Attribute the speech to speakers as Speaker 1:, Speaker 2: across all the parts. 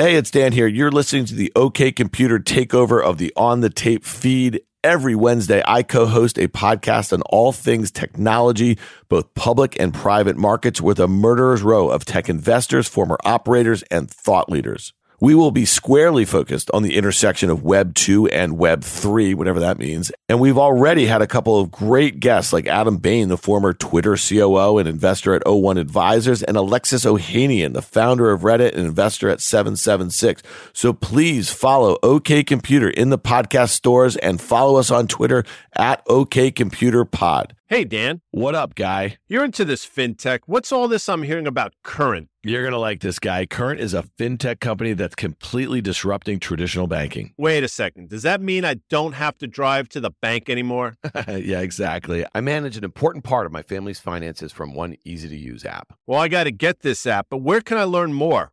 Speaker 1: Hey, it's Dan here. You're listening to the OK Computer takeover of the On the Tape feed. Every Wednesday, I co host a podcast on all things technology, both public and private markets, with a murderer's row of tech investors, former operators, and thought leaders. We will be squarely focused on the intersection of Web 2 and Web 3, whatever that means. And we've already had a couple of great guests like Adam Bain, the former Twitter COO and investor at O1 Advisors, and Alexis Ohanian, the founder of Reddit and investor at 776. So please follow OK Computer in the podcast stores and follow us on Twitter at OK Computer Pod.
Speaker 2: Hey, Dan.
Speaker 1: What up, guy?
Speaker 2: You're into this fintech. What's all this I'm hearing about Current?
Speaker 1: You're going to like this guy. Current is a fintech company that's completely disrupting traditional banking.
Speaker 2: Wait a second. Does that mean I don't have to drive to the bank anymore?
Speaker 1: yeah, exactly. I manage an important part of my family's finances from one easy to use app.
Speaker 2: Well, I got to get this app, but where can I learn more?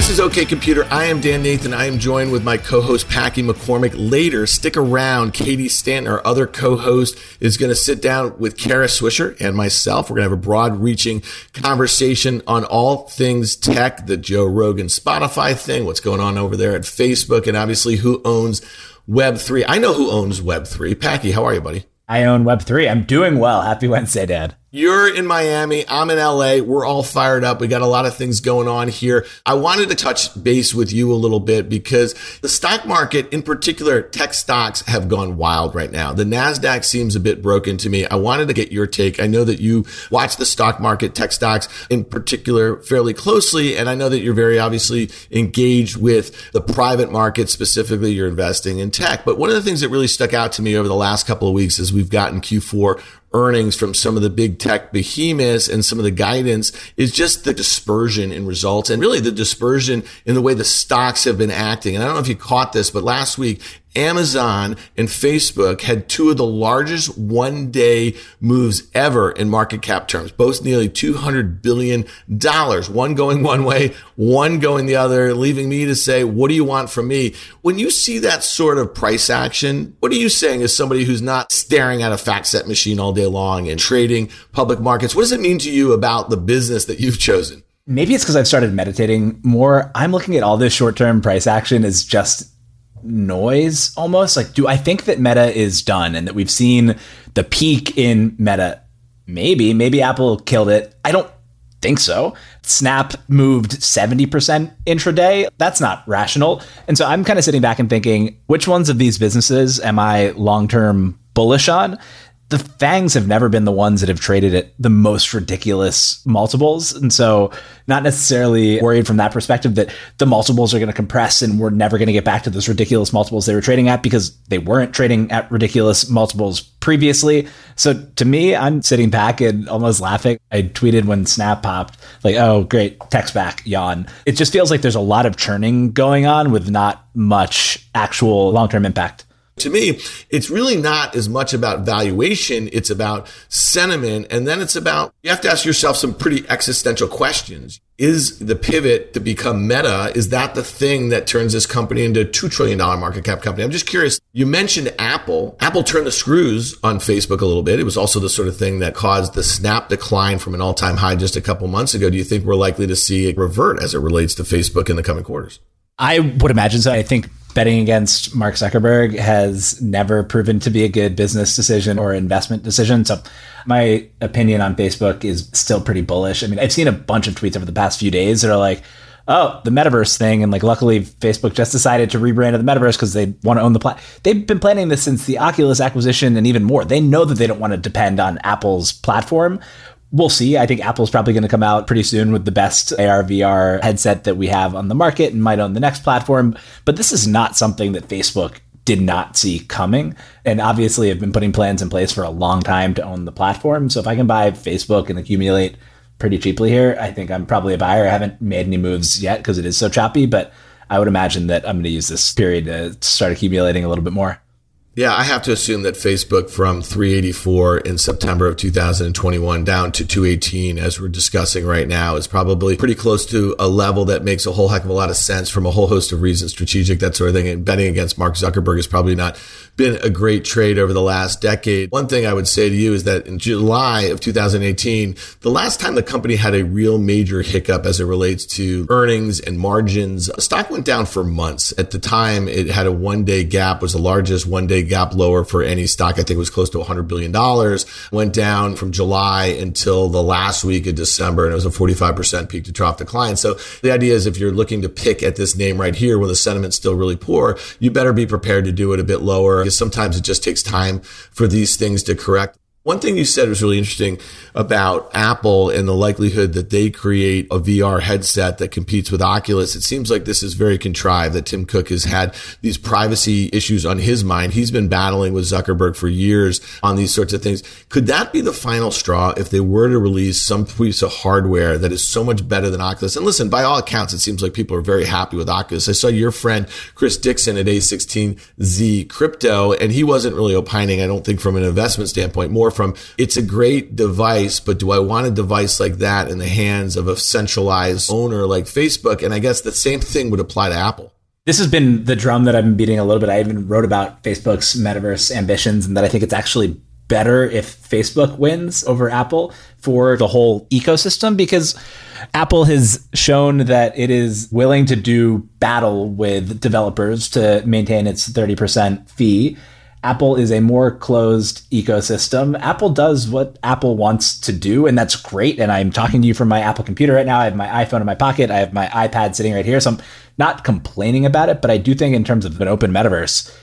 Speaker 1: This is OK Computer. I am Dan Nathan. I am joined with my co-host Packy McCormick. Later, stick around. Katie Stanton, our other co-host, is going to sit down with Kara Swisher and myself. We're going to have a broad-reaching conversation on all things tech, the Joe Rogan Spotify thing, what's going on over there at Facebook, and obviously who owns Web3. I know who owns Web3. Packy, how are you, buddy?
Speaker 3: I own Web3. I'm doing well. Happy Wednesday, Dad.
Speaker 1: You're in Miami. I'm in LA. We're all fired up. We got a lot of things going on here. I wanted to touch base with you a little bit because the stock market, in particular, tech stocks have gone wild right now. The NASDAQ seems a bit broken to me. I wanted to get your take. I know that you watch the stock market, tech stocks in particular, fairly closely. And I know that you're very obviously engaged with the private market, specifically you're investing in tech. But one of the things that really stuck out to me over the last couple of weeks is we've gotten Q4 earnings from some of the big tech behemoths and some of the guidance is just the dispersion in results and really the dispersion in the way the stocks have been acting. And I don't know if you caught this, but last week Amazon and Facebook had two of the largest one day moves ever in market cap terms, both nearly $200 billion. One going one way, one going the other, leaving me to say, what do you want from me? When you see that sort of price action, what are you saying as somebody who's not staring at a FactSet machine all day long and trading public markets? What does it mean to you about the business that you've chosen?
Speaker 3: Maybe it's because I've started meditating more. I'm looking at all this short term price action as just noise almost. Like, do I think that Meta is done and that we've seen the peak in Meta? Maybe, maybe Apple killed it. I don't think so. Snap moved 70% intraday. That's not rational. And so I'm kind of sitting back and thinking, which ones of these businesses am I long term bullish on? The FANGs have never been the ones that have traded at the most ridiculous multiples. And so not necessarily worried from that perspective that the multiples are going to compress and we're never going to get back to those ridiculous multiples they were trading at because they weren't trading at ridiculous multiples previously. So to me i'm sitting back and almost laughing. I tweeted when snap popped like oh great text back yawn. It just feels like there's a lot of churning going on with not much actual long-term impact
Speaker 1: to me, it's really not as much about valuation. It's about sentiment. And then it's about, you have to ask yourself some pretty existential questions. Is the pivot to become meta, is that the thing that turns this company into a $2 trillion market cap company? I'm just curious. You mentioned Apple. Apple turned the screws on Facebook a little bit. It was also the sort of thing that caused the snap decline from an all time high just a couple months ago. Do you think we're likely to see it revert as it relates to Facebook in the coming quarters?
Speaker 3: I would imagine so. I think betting against Mark Zuckerberg has never proven to be a good business decision or investment decision. So my opinion on Facebook is still pretty bullish. I mean, I've seen a bunch of tweets over the past few days that are like, oh, the metaverse thing. And like, luckily, Facebook just decided to rebrand to the metaverse because they want to own the plat. They've been planning this since the Oculus acquisition and even more. They know that they don't want to depend on Apple's platform, we'll see. I think Apple's probably going to come out pretty soon with the best AR VR headset that we have on the market and might own the next platform. But this is not something that Facebook did not see coming. And obviously have been putting plans in place for a long time to own the platform. So if I can buy Facebook and accumulate pretty cheaply here, I think I'm probably a buyer. I haven't made any moves yet because it is so choppy, but I would imagine that I'm going to use this period to start accumulating a little bit more.
Speaker 1: Yeah, I have to assume that Facebook from 384 in September of 2021 down to 218, as we're discussing right now, is probably pretty close to a level that makes a whole heck of a lot of sense from a whole host of reasons, strategic, that sort of thing. And betting against Mark Zuckerberg is probably not been a great trade over the last decade. One thing I would say to you is that in July of 2018, the last time the company had a real major hiccup as it relates to earnings and margins, stock went down for months. At the time, it had a one day gap, was the largest one day gap lower for any stock. I think it was close to $100 billion. Went down from July until the last week of December, and it was a 45% peak to trough decline. So the idea is if you're looking to pick at this name right here, where the sentiment's still really poor, you better be prepared to do it a bit lower because sometimes it just takes time for these things to correct. One thing you said was really interesting about Apple and the likelihood that they create a VR headset that competes with Oculus. It seems like this is very contrived that Tim Cook has had these privacy issues on his mind. He's been battling with Zuckerberg for years on these sorts of things. Could that be the final straw if they were to release some piece of hardware that is so much better than Oculus? And listen, by all accounts, it seems like people are very happy with Oculus. I saw your friend Chris Dixon at A16Z Crypto, and he wasn't really opining, I don't think, from an investment standpoint, more from it's a great device, but do I want a device like that in the hands of a centralized owner like Facebook? And I guess the same thing would apply to Apple.
Speaker 3: This has been the drum that I've been beating a little bit. I even wrote about Facebook's metaverse ambitions and that I think it's actually better if Facebook wins over Apple for the whole ecosystem because Apple has shown that it is willing to do battle with developers to maintain its 30% fee Apple is a more closed ecosystem. Apple does what Apple wants to do, and that's great. And I'm talking to you from my Apple computer right now. I have my iPhone in my pocket. I have my iPad sitting right here. So I'm not complaining about it, but I do think in terms of an open metaverse,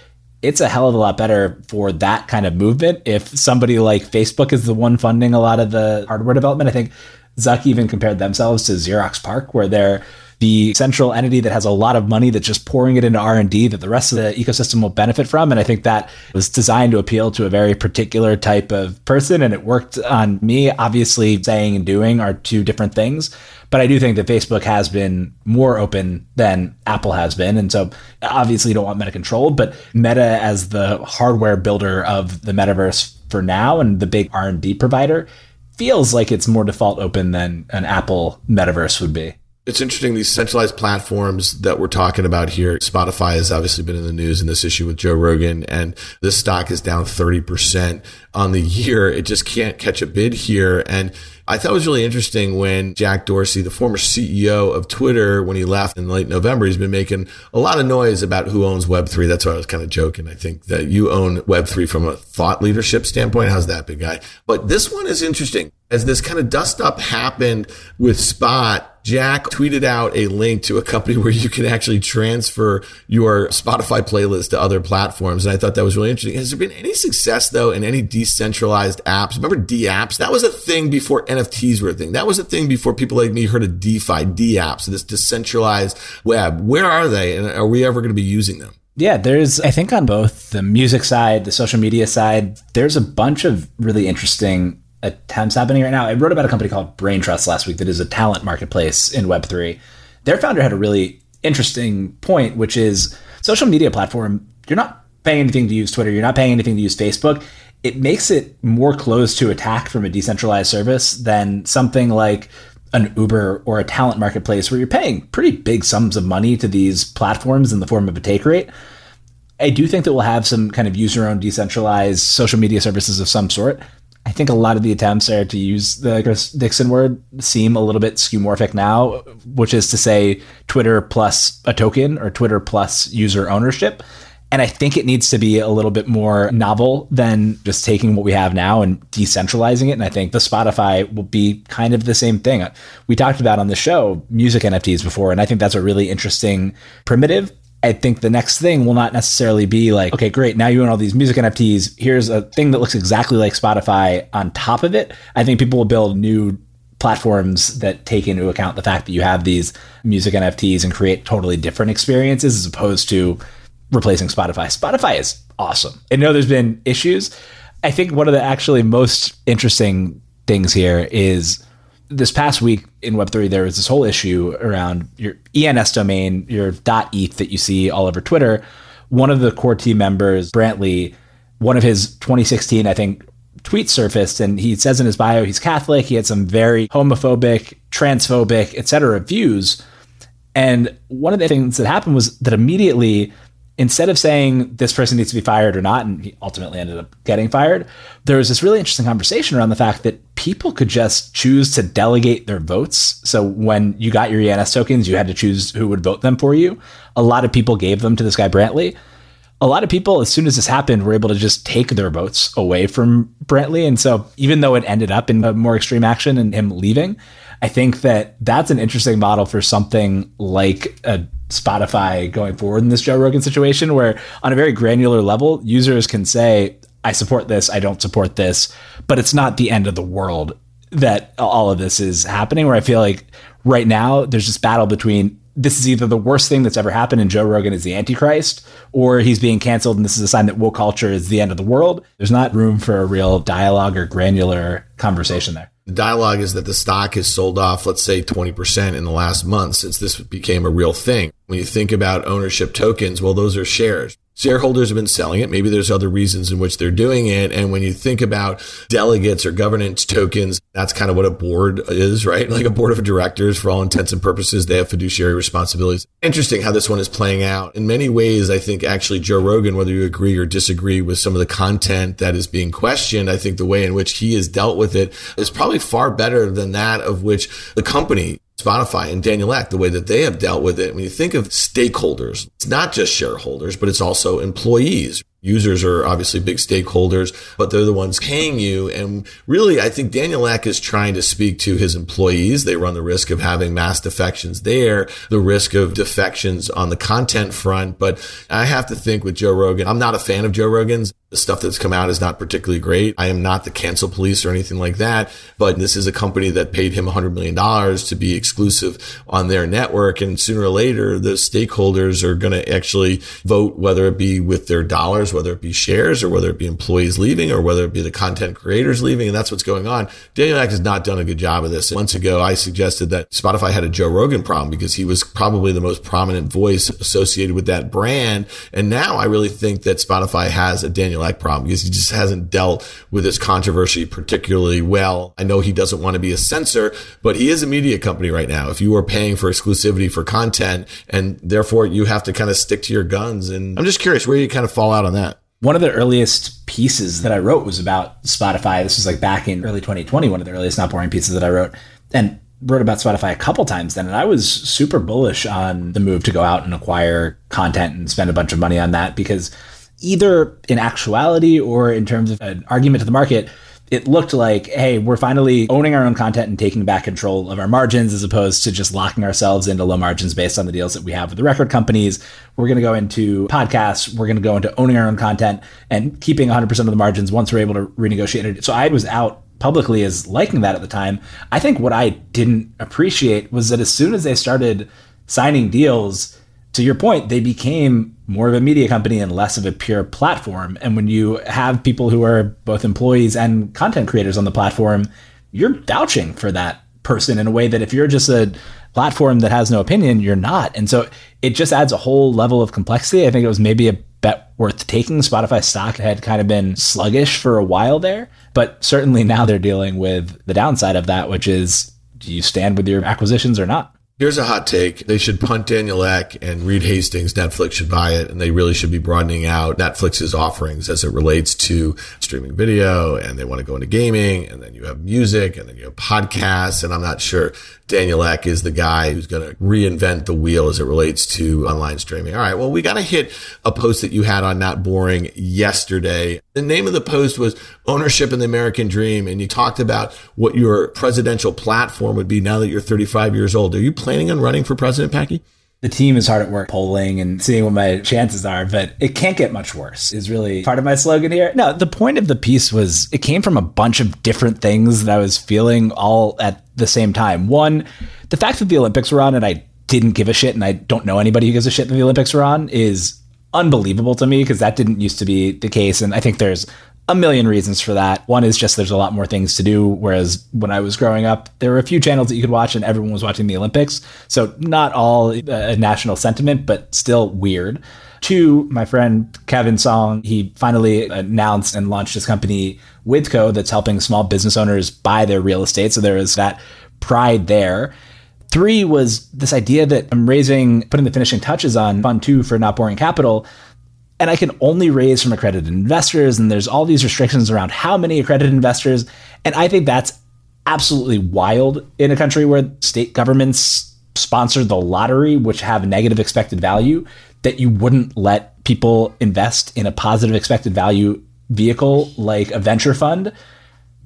Speaker 3: it's a hell of a lot better for that kind of movement. If somebody like Facebook is the one funding a lot of the hardware development, I think Zuck even compared themselves to Xerox PARC, where they're the central entity that has a lot of money that's just pouring it into R&D that the rest of the ecosystem will benefit from. And I think that was designed to appeal to a very particular type of person and it worked on me. Obviously saying and doing are two different things but I do think that Facebook has been more open than Apple has been. And so obviously you don't want meta controlled but meta as the hardware builder of the metaverse for now and the big R&D provider feels like it's more default open than an Apple metaverse would be.
Speaker 1: It's interesting, these centralized platforms that we're talking about here. Spotify has obviously been in the news in this issue with Joe Rogan, and this stock is down 30% on the year. It just can't catch a bid here. And I thought it was really interesting when Jack Dorsey, the former CEO of Twitter, when he left in late November, he's been making a lot of noise about who owns Web3. That's why I was kind of joking. I think that you own Web3 from a thought leadership standpoint. How's that, big guy? But this one is interesting. As this kind of dust up happened with Spot, Jack tweeted out a link to a company where you can actually transfer your Spotify playlist to other platforms. And I thought that was really interesting. Has there been any success though in any decentralized apps? Remember D apps? That was a thing before NFTs were a thing. That was a thing before people like me heard of DeFi, DApps, this decentralized web. Where are they? And are we ever going to be using them?
Speaker 3: Yeah, there's, I think on both the music side, the social media side, there's a bunch of really interesting attempts happening right now. I wrote about a company called Braintrust last week that is a talent marketplace in Web3. Their founder had a really interesting point, which is social media platform, you're not paying anything to use Twitter, you're not paying anything to use Facebook. It makes it more closed to attack from a decentralized service than something like an Uber or a talent marketplace where you're paying pretty big sums of money to these platforms in the form of a take rate. I do think that we'll have some kind of user owned decentralized social media services of some sort. I think a lot of the attempts are to use the Chris Dixon word seem a little bit skeuomorphic now, which is to say Twitter plus a token or Twitter plus user ownership. And I think it needs to be a little bit more novel than just taking what we have now and decentralizing it. And I think the Spotify will be kind of the same thing. We talked about on the show music NFTs before, and I think that's a really interesting primitive I think the next thing will not necessarily be like, okay, great, now you own all these music NFTs. Here's a thing that looks exactly like Spotify on top of it. I think people will build new platforms that take into account the fact that you have these music NFTs and create totally different experiences as opposed to replacing Spotify. Spotify is awesome. I know there's been issues. I think one of the actually most interesting things here is this past week in Web3, there was this whole issue around your ENS domain, your .eth that you see all over Twitter. One of the core team members, Brantley, one of his 2016, I think, tweets surfaced and he says in his bio he's Catholic. He had some very homophobic, transphobic, etc. views. And one of the things that happened was that immediately instead of saying this person needs to be fired or not, and he ultimately ended up getting fired, there was this really interesting conversation around the fact that people could just choose to delegate their votes. So when you got your ENS tokens, you had to choose who would vote them for you. A lot of people gave them to this guy Brantley. A lot of people, as soon as this happened, were able to just take their votes away from Brantley. And so, even though it ended up in a more extreme action and him leaving, I think that that's an interesting model for something like a Spotify going forward in this Joe Rogan situation, where on a very granular level, users can say, I support this, I don't support this, but it's not the end of the world that all of this is happening. Where I feel like right now there's this battle between this is either the worst thing that's ever happened and Joe Rogan is the Antichrist, or he's being canceled and this is a sign that woke culture is the end of the world. There's not room for a real dialogue or granular conversation there.
Speaker 1: The dialogue is that the stock has sold off, let's say 20% in the last month since this became a real thing. When you think about ownership tokens, well, those are shares. Shareholders have been selling it. Maybe there's other reasons in which they're doing it. And when you think about delegates or governance tokens, that's kind of what a board is, right? Like a board of directors, for all intents and purposes, they have fiduciary responsibilities. Interesting how this one is playing out. In many ways, I think actually Joe Rogan, whether you agree or disagree with some of the content that is being questioned, I think the way in which he has dealt with it is probably far better than that of which the company Spotify and Daniel Ek, the way that they have dealt with it. When you think of stakeholders, it's not just shareholders, but it's also employees. Users are obviously big stakeholders, but they're the ones paying you. And really, I think Daniel Ek is trying to speak to his employees. They run the risk of having mass defections there, the risk of defections on the content front. But I have to think with Joe Rogan, I'm not a fan of Joe Rogan's. The stuff that's come out is not particularly great. I am not the cancel police or anything like that, but this is a company that paid him $100 million to be exclusive on their network. And sooner or later, the stakeholders are going to actually vote, whether it be with their dollars, whether it be shares or whether it be employees leaving or whether it be the content creators leaving. And that's what's going on. Daniel Ek has not done a good job of this. Months ago, I suggested that Spotify had a Joe Rogan problem because he was probably the most prominent voice associated with that brand. And now I really think that Spotify has a Daniel Ek problem because he just hasn't dealt with this controversy particularly well. I know he doesn't want to be a censor, but he is a media company right now. If you are paying for exclusivity for content and therefore you have to kind of stick to your guns. And I'm just curious where you kind of fall out on that.
Speaker 3: One of the earliest pieces that I wrote was about Spotify. This was like back in early 2020, one of the earliest not boring pieces that I wrote. And wrote about Spotify a couple times then, and I was super bullish on the move to go out and acquire content and spend a bunch of money on that because either in actuality or in terms of an argument to the market, it looked like, hey, we're finally owning our own content and taking back control of our margins as opposed to just locking ourselves into low margins based on the deals that we have with the record companies. We're going to go into podcasts. We're going to go into owning our own content and keeping 100% of the margins once we're able to renegotiate it. So I was out publicly as liking that at the time. I think what I didn't appreciate was that as soon as they started signing deals, to your point, they became more of a media company and less of a pure platform. And when you have people who are both employees and content creators on the platform, you're vouching for that person in a way that if you're just a platform that has no opinion, you're not. And so it just adds a whole level of complexity. I think it was maybe a bet worth taking. Spotify stock had kind of been sluggish for a while there, but certainly now they're dealing with the downside of that, which is do you stand with your acquisitions or not?
Speaker 1: Here's a hot take. They should punt Daniel Ek and Reed Hastings. Netflix should buy it and they really should be broadening out Netflix's offerings as it relates to streaming video and they want to go into gaming and then you have music and then you have podcasts. And I'm not sure Daniel Ek is the guy who's going to reinvent the wheel as it relates to online streaming. All right. Well, we got to hit a post that you had on Not Boring yesterday. The name of the post was Ownership in the American Dream. And you talked about what your presidential platform would be now that you're 35 years old. Are you planning on running for president, Packy?
Speaker 3: The team is hard at work polling and seeing what my chances are, but it can't get much worse is really part of my slogan here. No, the point of the piece was it came from a bunch of different things that I was feeling all at the same time. One, the fact that the Olympics were on and I didn't give a shit and I don't know anybody who gives a shit that the Olympics were on is unbelievable to me because that didn't used to be the case. And I think there's a million reasons for that. One is just there's a lot more things to do. Whereas when I was growing up, there were a few channels that you could watch and everyone was watching the Olympics. So not all a national sentiment, but still weird. Two, my friend Kevin Song, he finally announced and launched his company Withco that's helping small business owners buy their real estate. So there is that pride there. Three was this idea that I'm raising, putting the finishing touches on Fund Two for Not Boring Capital. And I can only raise from accredited investors. And there's all these restrictions around how many accredited investors. And I think that's absolutely wild in a country where state governments sponsor the lottery, which have negative expected value, that you wouldn't let people invest in a positive expected value vehicle like a venture fund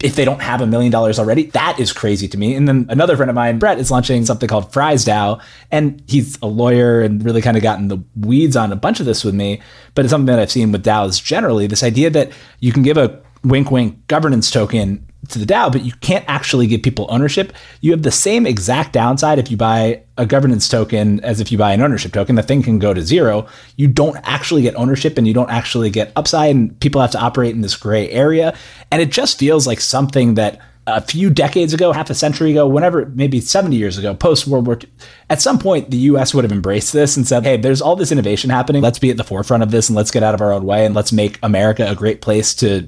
Speaker 3: if they don't have a million dollars already, that is crazy to me. And then another friend of mine, Brett, is launching something called FriesDAO, and he's a lawyer and really kind of gotten the weeds on a bunch of this with me. But it's something that I've seen with DAOs generally. This idea that you can give a wink wink governance token to the DAO, but you can't actually give people ownership. You have the same exact downside if you buy a governance token as if you buy an ownership token. The thing can go to zero. You don't actually get ownership and you don't actually get upside, and people have to operate in this gray area. And it just feels like something that a few decades ago, half a century ago, whenever, maybe 70 years ago, post World War II, at some point, the US would have embraced this and said, hey, there's all this innovation happening. Let's be at the forefront of this and let's get out of our own way and let's make America a great place to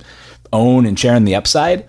Speaker 3: own and share in the upside.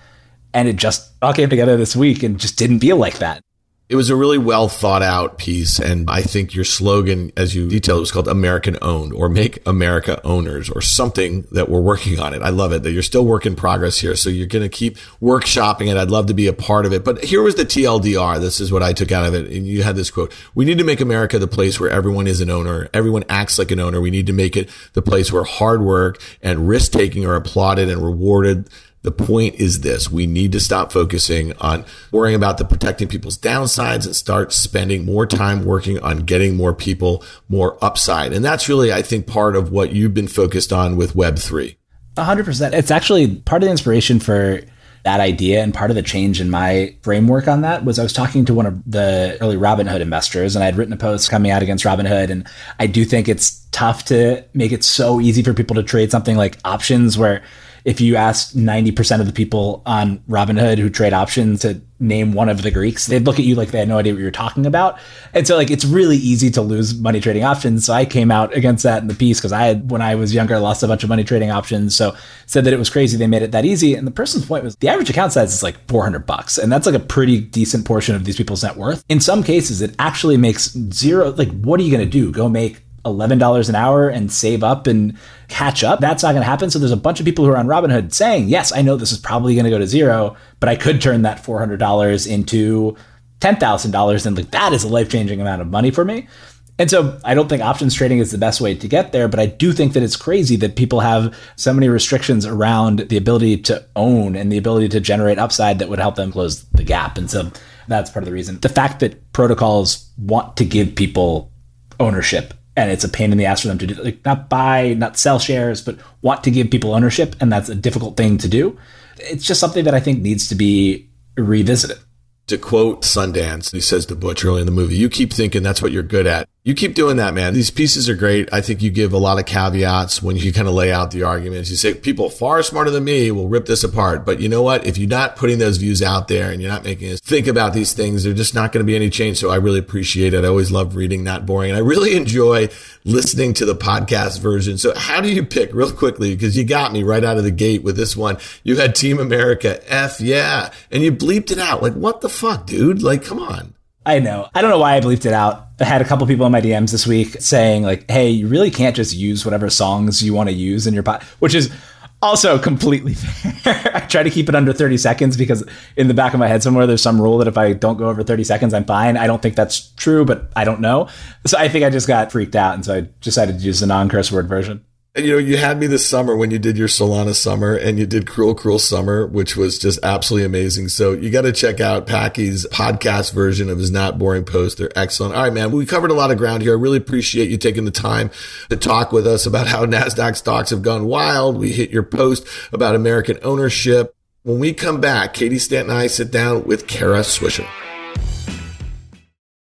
Speaker 3: And it just all came together this week and just didn't feel like that.
Speaker 1: It was a really well thought out piece. And I think your slogan, as you detailed, was called American Owned or Make America Owners or something that we're working on it. I love it that you're still work in progress here. So you're going to keep workshopping it. I'd love to be a part of it. But here was the TLDR. This is what I took out of it. And you had this quote. We need to make America the place where everyone is an owner. Everyone acts like an owner. We need to make it the place where hard work and risk taking are applauded and rewarded the point is this. We need to stop focusing on worrying about the protecting people's downsides and start spending more time working on getting more people more upside. And that's really, I think, part of what you've been focused on with Web3.
Speaker 3: 100%. It's actually part of the inspiration for that idea and part of the change in my framework on that was I was talking to one of the early Robinhood investors and I'd written a post coming out against Robinhood and I do think it's tough to make it so easy for people to trade something like options where if you ask 90% of the people on Robinhood who trade options to name one of the Greeks, they'd look at you like they had no idea what you're talking about. And so like it's really easy to lose money trading options. So I came out against that in the piece because I had when I was younger lost a bunch of money trading options. So said that it was crazy they made it that easy. And the person's point was the average account size is like 400 bucks. And that's like a pretty decent portion of these people's net worth. In some cases, it actually makes zero like what are you going to do? Go make $11 an hour and save up and catch up. That's not going to happen. So there's a bunch of people who are on Robinhood saying, yes, I know this is probably going to go to zero, but I could turn that $400 into $10,000. And like that is a life changing amount of money for me. And so I don't think options trading is the best way to get there, but I do think that it's crazy that people have so many restrictions around the ability to own and the ability to generate upside that would help them close the gap. And so that's part of the reason. The fact that protocols want to give people ownership and it's a pain in the ass for them to do like not buy not sell shares but want to give people ownership and that's a difficult thing to do it's just something that i think needs to be revisited
Speaker 1: to quote Sundance, he says to Butch early in the movie, you keep thinking that's what you're good at. You keep doing that, man. These pieces are great. I think you give a lot of caveats when you kind of lay out the arguments. You say people far smarter than me will rip this apart. But you know what? If you're not putting those views out there and you're not making us think about these things, there's just not going to be any change. So I really appreciate it. I always love reading Not Boring and I really enjoy listening to the podcast version. So how do you pick real quickly? Because you got me right out of the gate with this one. You had Team America. F yeah. And you bleeped it out. Like, what the fuck, dude? Like, come on.
Speaker 3: I know. I don't know why I bleeped it out. I had a couple people in my DMs this week saying like, "Hey, you really can't just use whatever songs you want to use in your pod," which is also completely fair. I try to keep it under 30 seconds because in the back of my head somewhere there's some rule that if I don't go over 30 seconds, I'm fine. I don't think that's true, but I don't know. So I think I just got freaked out, and so I decided to use the non-curse word version.
Speaker 1: And, you know, you had me this summer when you did your Solana summer and you did Cruel Cruel Summer, which was just absolutely amazing. So you got to check out Packy's podcast version of his Not Boring post. They're excellent. All right, man. We covered a lot of ground here. I really appreciate you taking the time to talk with us about how NASDAQ stocks have gone wild. We hit your post about American ownership. When we come back, Katie Stanton and I sit down with Kara Swisher.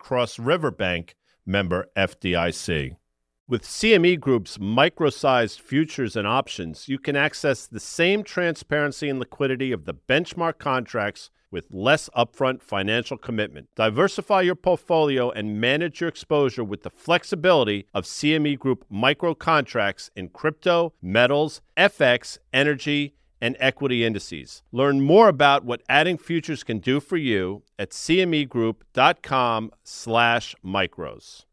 Speaker 2: Cross River Bank, member FDIC. With CME Group's micro-sized futures and options, you can access the same transparency and liquidity of the benchmark contracts with less upfront financial commitment. Diversify your portfolio and manage your exposure with the flexibility of CME Group micro contracts in crypto, metals, FX, energy, and equity indices. Learn more about what adding futures can do for you at cmegroup.com slash micros.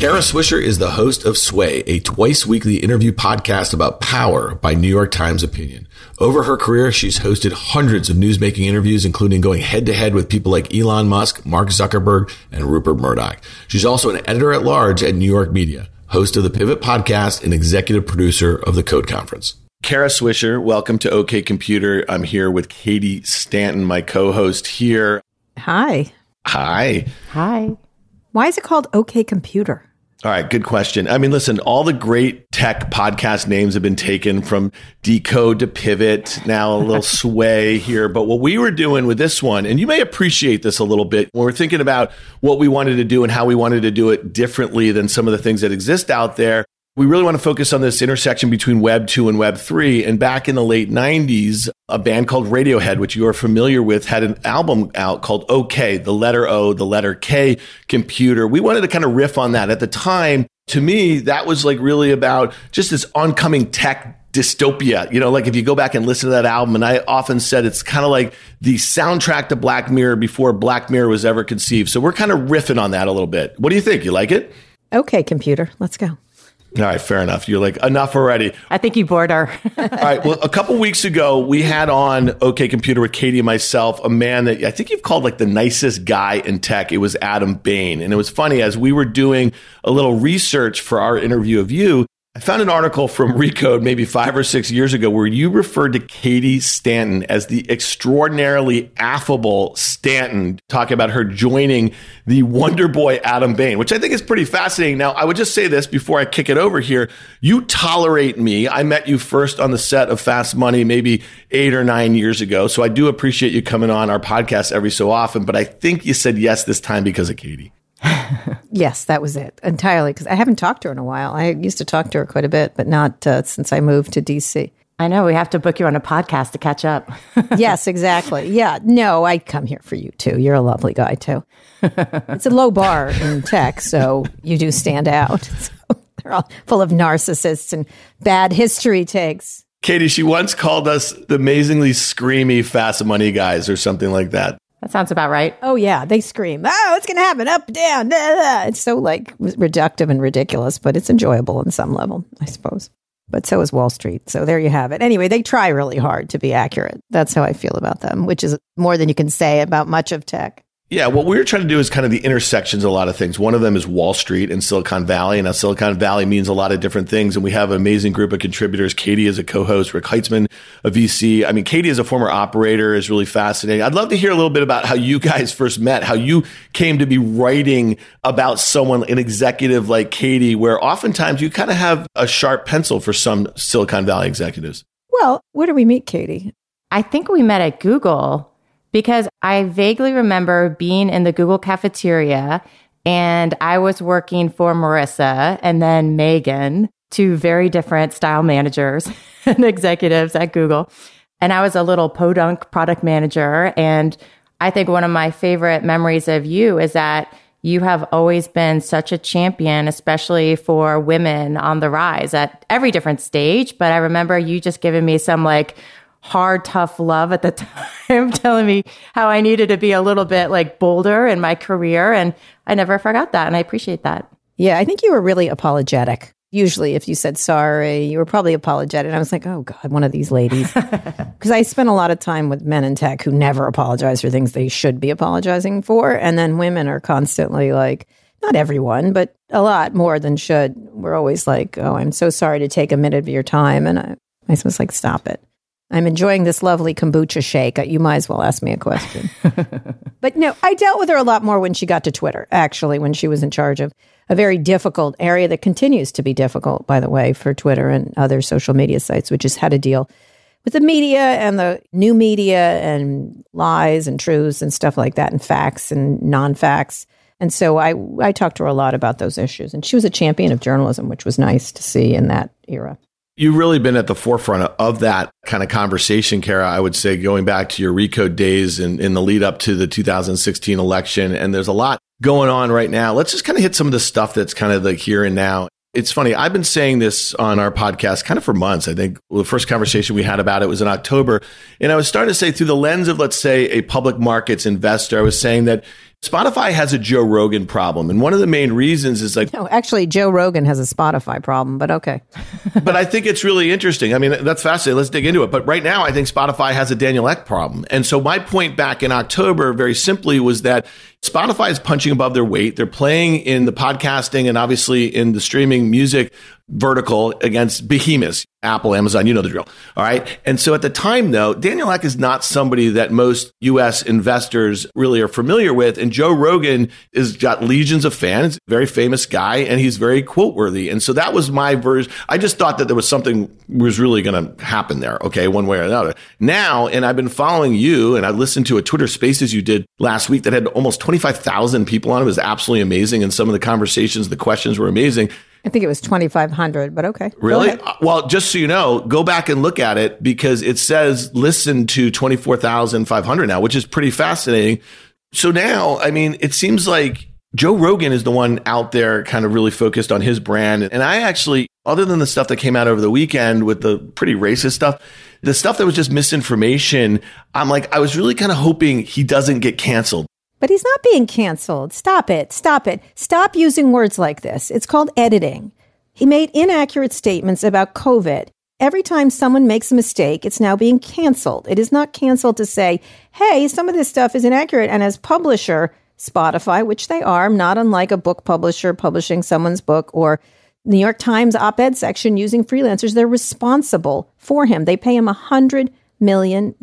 Speaker 1: Kara Swisher is the host of Sway, a twice weekly interview podcast about power by New York Times Opinion. Over her career, she's hosted hundreds of newsmaking interviews, including going head to head with people like Elon Musk, Mark Zuckerberg, and Rupert Murdoch. She's also an editor at large at New York Media host of the Pivot podcast and executive producer of the Code Conference. Kara Swisher, welcome to OK Computer. I'm here with Katie Stanton, my co-host here.
Speaker 4: Hi.
Speaker 1: Hi.
Speaker 4: Hi. Why is it called OK Computer?
Speaker 1: All right, good question. I mean, listen, all the great tech podcast names have been taken from Decode to Pivot, now a little sway here. But what we were doing with this one, and you may appreciate this a little bit when we're thinking about what we wanted to do and how we wanted to do it differently than some of the things that exist out there we really want to focus on this intersection between Web 2 and Web 3. And back in the late 90s, a band called Radiohead, which you are familiar with, had an album out called OK, the letter O, the letter K computer. We wanted to kind of riff on that. At the time, to me, that was like really about just this oncoming tech dystopia. You know, like if you go back and listen to that album, and I often said it's kind of like the soundtrack to Black Mirror before Black Mirror was ever conceived. So we're kind of riffing on that a little bit. What do you think? You like it?
Speaker 4: Okay, computer, let's go.
Speaker 1: All right, fair enough. You're like enough already.
Speaker 4: I think you bored her.
Speaker 1: All right. Well, a couple weeks ago, we had on OK Computer with Katie and myself a man that I think you've called like the nicest guy in tech. It was Adam Bain, and it was funny as we were doing a little research for our interview of you. I found an article from Recode maybe five or six years ago where you referred to Katie Stanton as the extraordinarily affable Stanton, talking about her joining the Wonder Boy Adam Bain, which I think is pretty fascinating. Now, I would just say this before I kick it over here. You tolerate me. I met you first on the set of Fast Money maybe eight or nine years ago. So I do appreciate you coming on our podcast every so often, but I think you said yes this time because of Katie.
Speaker 4: Yes, that was it entirely because I haven't talked to her in a while. I used to talk to her quite a bit, but not uh, since I moved to DC.
Speaker 5: I know we have to book you on a podcast to catch up.
Speaker 4: yes, exactly. Yeah, no, I come here for you too. You're a lovely guy too. it's a low bar in tech, so you do stand out. So they're all full of narcissists and bad history takes.
Speaker 1: Katie, she once called us the amazingly screamy fast money guys or something like that.
Speaker 5: That sounds about right.
Speaker 4: Oh yeah, they scream. Oh, it's to happen? Up, down. Blah, blah. It's so like reductive and ridiculous, but it's enjoyable on some level, I suppose. But so is Wall Street. So there you have it. Anyway, they try really hard to be accurate. That's how I feel about them, which is more than you can say about much of tech.
Speaker 1: Yeah, what we're trying to do is kind of the intersections of a lot of things. One of them is Wall Street and Silicon Valley. And now Silicon Valley means a lot of different things. And we have an amazing group of contributors. Katie is a co-host, Rick Heitzmann, a VC. I mean, Katie is a former operator, is really fascinating. I'd love to hear a little bit about how you guys first met, how you came to be writing about someone, an executive like Katie, where oftentimes you kind of have a sharp pencil for some Silicon Valley executives.
Speaker 4: Well, where do we meet Katie?
Speaker 5: I think we met at Google because I vaguely remember being in the Google cafeteria and I was working for Marissa and then Megan, two very different style managers and executives at Google. And I was a little podunk product manager. And I think one of my favorite memories of you is that you have always been such a champion, especially for women on the rise at every different stage. But I remember you just giving me some like hard, tough love at the time, telling me how I needed to be a little bit like bolder in my career. And I never forgot that. And I appreciate that.
Speaker 4: Yeah, I think you were really apologetic usually if you said sorry, you were probably apologetic. And I was like, oh God, one of these ladies. Because I spent a lot of time with men in tech who never apologize for things they should be apologizing for. And then women are constantly like, not everyone, but a lot more than should. We're always like, oh, I'm so sorry to take a minute of your time. And I, I was like, stop it. I'm enjoying this lovely kombucha shake. You might as well ask me a question. but no, I dealt with her a lot more when she got to Twitter, actually, when she was in charge of a very difficult area that continues to be difficult, by the way, for Twitter and other social media sites, which is how to deal with the media and the new media and lies and truths and stuff like that, and facts and non facts. And so I, I talked to her a lot about those issues. And she was a champion of journalism, which was nice to see in that era.
Speaker 1: You've really been at the forefront of that kind of conversation, Kara. I would say going back to your Recode days and in the lead up to the 2016 election. And there's a lot going on right now. Let's just kind of hit some of the stuff that's kind of like here and now. It's funny. I've been saying this on our podcast kind of for months. I think the first conversation we had about it was in October. And I was starting to say through the lens of, let's say, a public markets investor, I was saying that Spotify has a Joe Rogan problem. And one of the main reasons is like.
Speaker 4: No, actually, Joe Rogan has a Spotify problem, but okay.
Speaker 1: but I think it's really interesting. I mean, that's fascinating. Let's dig into it. But right now, I think Spotify has a Daniel Ek problem. And so my point back in October, very simply, was that Spotify is punching above their weight. They're playing in the podcasting and obviously in the streaming music vertical against behemoths, Apple, Amazon, you know the drill. All right. And so at the time, though, Daniel Ek is not somebody that most US investors really are familiar with. And Joe Rogan has got legions of fans, very famous guy, and he's very quote worthy. And so that was my version. I just thought that there was something was really going to happen there. Okay. One way or another. Now, and I've been following you and I listened to a Twitter spaces you did last week that had almost 25,000 people on it. It was absolutely amazing. And some of the conversations, the questions were amazing.
Speaker 4: I think it was 2,500, but okay.
Speaker 1: Really? Uh, well, just so you know, go back and look at it because it says listen to 24,500 now, which is pretty fascinating. So now, I mean, it seems like Joe Rogan is the one out there kind of really focused on his brand. And I actually, other than the stuff that came out over the weekend with the pretty racist stuff, the stuff that was just misinformation, I'm like, I was really kind of hoping he doesn't get canceled.
Speaker 4: But he's not being canceled. Stop it. Stop it. Stop using words like this. It's called editing. He made inaccurate statements about COVID. Every time someone makes a mistake, it's now being canceled. It is not canceled to say, hey, some of this stuff is inaccurate. And as publisher, Spotify, which they are, not unlike a book publisher publishing someone's book or New York Times op ed section using freelancers, they're responsible for him. They pay him a $100 million.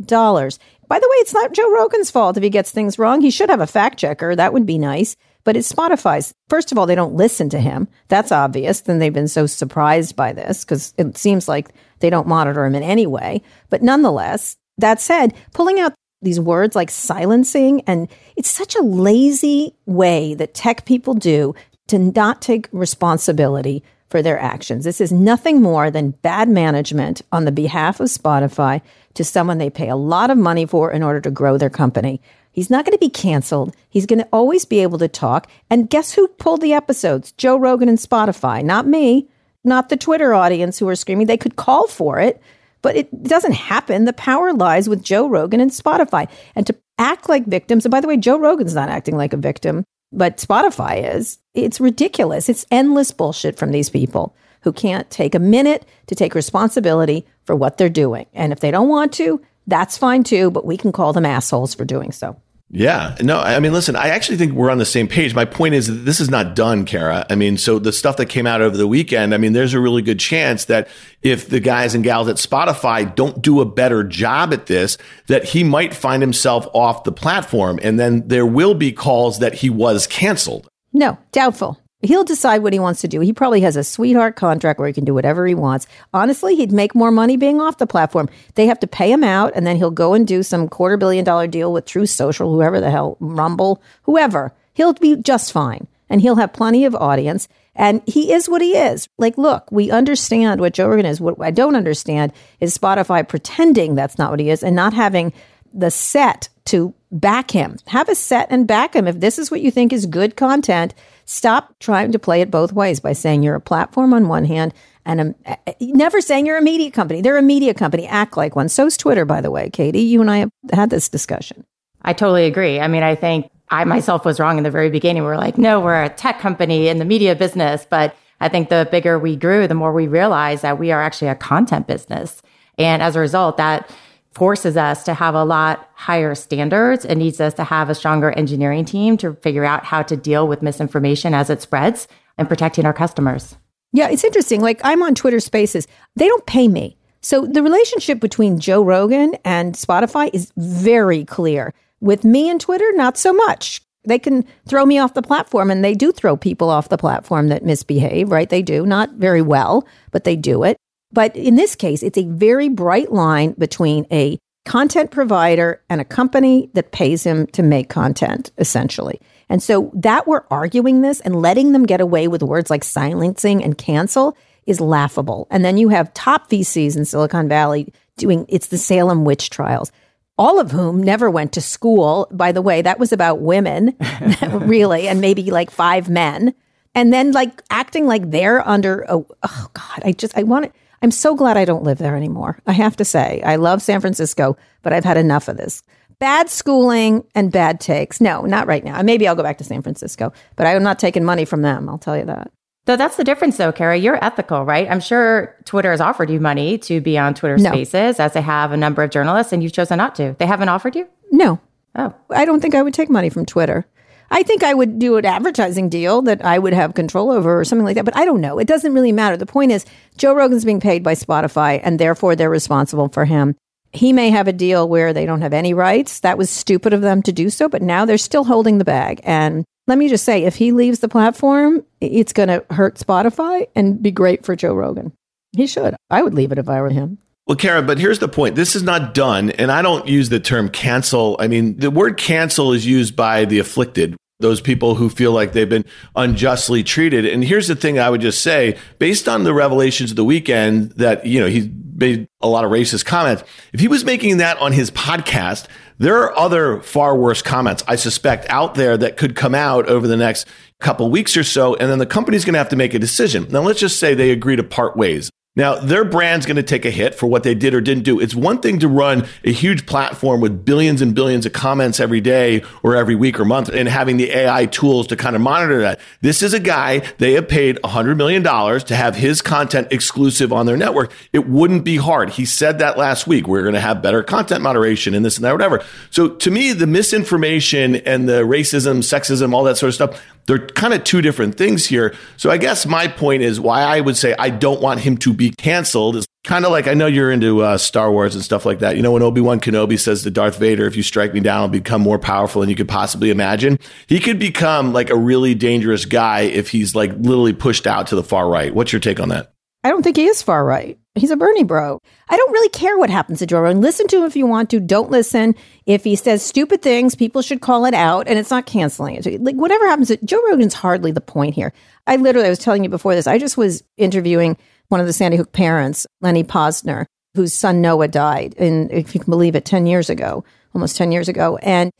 Speaker 4: By the way, it's not Joe Rogan's fault if he gets things wrong. He should have a fact checker. That would be nice. But it's Spotify's. First of all, they don't listen to him. That's obvious. Then they've been so surprised by this because it seems like they don't monitor him in any way. But nonetheless, that said, pulling out these words like silencing, and it's such a lazy way that tech people do to not take responsibility for their actions. This is nothing more than bad management on the behalf of Spotify to someone they pay a lot of money for in order to grow their company. He's not going to be canceled. He's going to always be able to talk. And guess who pulled the episodes? Joe Rogan and Spotify, not me, not the Twitter audience who are screaming. They could call for it, but it doesn't happen. The power lies with Joe Rogan and Spotify. And to act like victims, and by the way, Joe Rogan's not acting like a victim but Spotify is. It's ridiculous. It's endless bullshit from these people who can't take a minute to take responsibility for what they're doing. And if they don't want to, that's fine too, but we can call them assholes for doing so.
Speaker 1: Yeah. No, I mean, listen, I actually think we're on the same page. My point is this is not done, Kara. I mean, so the stuff that came out over the weekend, I mean, there's a really good chance that if the guys and gals at Spotify don't do a better job at this, that he might find himself off the platform. And then there will be calls that he was canceled.
Speaker 4: No, doubtful. He'll decide what he wants to do. He probably has a sweetheart contract where he can do whatever he wants. Honestly, he'd make more money being off the platform. They have to pay him out, and then he'll go and do some quarter billion dollar deal with Truth Social, whoever the hell, Rumble, whoever. He'll be just fine, and he'll have plenty of audience. And he is what he is. Like, look, we understand what Joe Rogan is. What I don't understand is Spotify pretending that's not what he is and not having the set to back him. Have a set and back him. If this is what you think is good content, stop trying to play it both ways by saying you're a platform on one hand and a, eh, never saying you're a media company. They're a media company. Act like one. So's Twitter, by the way. Katie, you and I have had this discussion.
Speaker 5: I totally agree. I mean, I think I myself was wrong in the very beginning. We are like, no, we're a tech company in the media business, but I think the bigger we grew, the more we realized that we are actually a content business. And as a result, that forces us to have a lot higher standards and needs us to have a stronger engineering team to figure out how to deal with misinformation as it spreads and protecting our customers.
Speaker 4: Yeah, it's interesting. Like I'm on Twitter Spaces. They don't pay me. So the relationship between Joe Rogan and Spotify is very clear. With me and Twitter, not so much. They can throw me off the platform and they do throw people off the platform that misbehave, right? They do, not very well, but they do it. But in this case, it's a very bright line between a content provider and a company that pays him to make content, essentially. And so that we're arguing this and letting them get away with words like silencing and cancel is laughable. And then you have top VCs in Silicon Valley doing it's the Salem witch trials. All of whom never went to school. By the way, that was about women, really, and maybe like five men. And then like acting like they're under, oh, oh God, I just, I want to, I'm so glad I don't live there anymore. I have to say, I love San Francisco, but I've had enough of this. Bad schooling and bad takes. No, not right now. Maybe I'll go back to San Francisco, but I'm not taking money from them. I'll tell you that.
Speaker 5: So that's the difference, though, Kara. You're ethical, right? I'm sure Twitter has offered you money to be on Twitter
Speaker 4: No.
Speaker 5: Spaces, as they have a number of journalists, and you've chosen not to. They haven't offered you?
Speaker 4: No,
Speaker 5: Oh,
Speaker 4: I don't think I would take money from Twitter. I think I would do an advertising deal that I would have control over or something like that, but I don't know. It doesn't really matter. The point is, Joe Rogan's being paid by Spotify, and therefore they're responsible for him. He may have a deal where they don't have any rights. That was stupid of them to do so, but now they're still holding the bag. And let me just say, if he leaves the platform, it's going to hurt Spotify and be great for Joe Rogan. He should. I would leave it if I were him.
Speaker 1: Well, Karen, but here's the point. This is not done. And I don't use the term cancel. I mean, the word cancel is used by the afflicted, those people who feel like they've been unjustly treated. And here's the thing I would just say based on the revelations of the weekend that, you know, he made a lot of racist comments. If he was making that on his podcast, there are other far worse comments, I suspect, out there that could come out over the next couple weeks or so. And then the company's going to have to make a decision. Now, let's just say they agree to part ways. Now, their brand's going to take a hit for what they did or didn't do. It's one thing to run a huge platform with billions and billions of comments every day or every week or month and having the AI tools to kind of monitor that. This is a guy, they have paid $100 million to have his content exclusive on their network. It wouldn't be hard. He said that last week. We're going to have better content moderation and this and that, whatever. So to me, the misinformation and the racism, sexism, all that sort of stuff, they're kind of two different things here. So I guess my point is why I would say I don't want him to be canceled is kind of like I know you're into uh, Star Wars and stuff like that. You know, when Obi Wan Kenobi says to Darth Vader, "If you strike me down, I'll become more powerful than you could possibly imagine." He could become like a really dangerous guy if he's like literally pushed out to the far right. What's your take on that?
Speaker 4: I don't think he is far right. He's a Bernie bro. I don't really care what happens to Joe Rogan. Listen to him if you want to. Don't listen. If he says stupid things, people should call it out, and it's not canceling it. Like whatever happens, to, Joe Rogan's hardly the point here. I literally, I was telling you before this. I just was interviewing one of the Sandy Hook parents, Lenny Pozner, whose son Noah died, and if you can believe it, ten years ago, almost ten years ago, and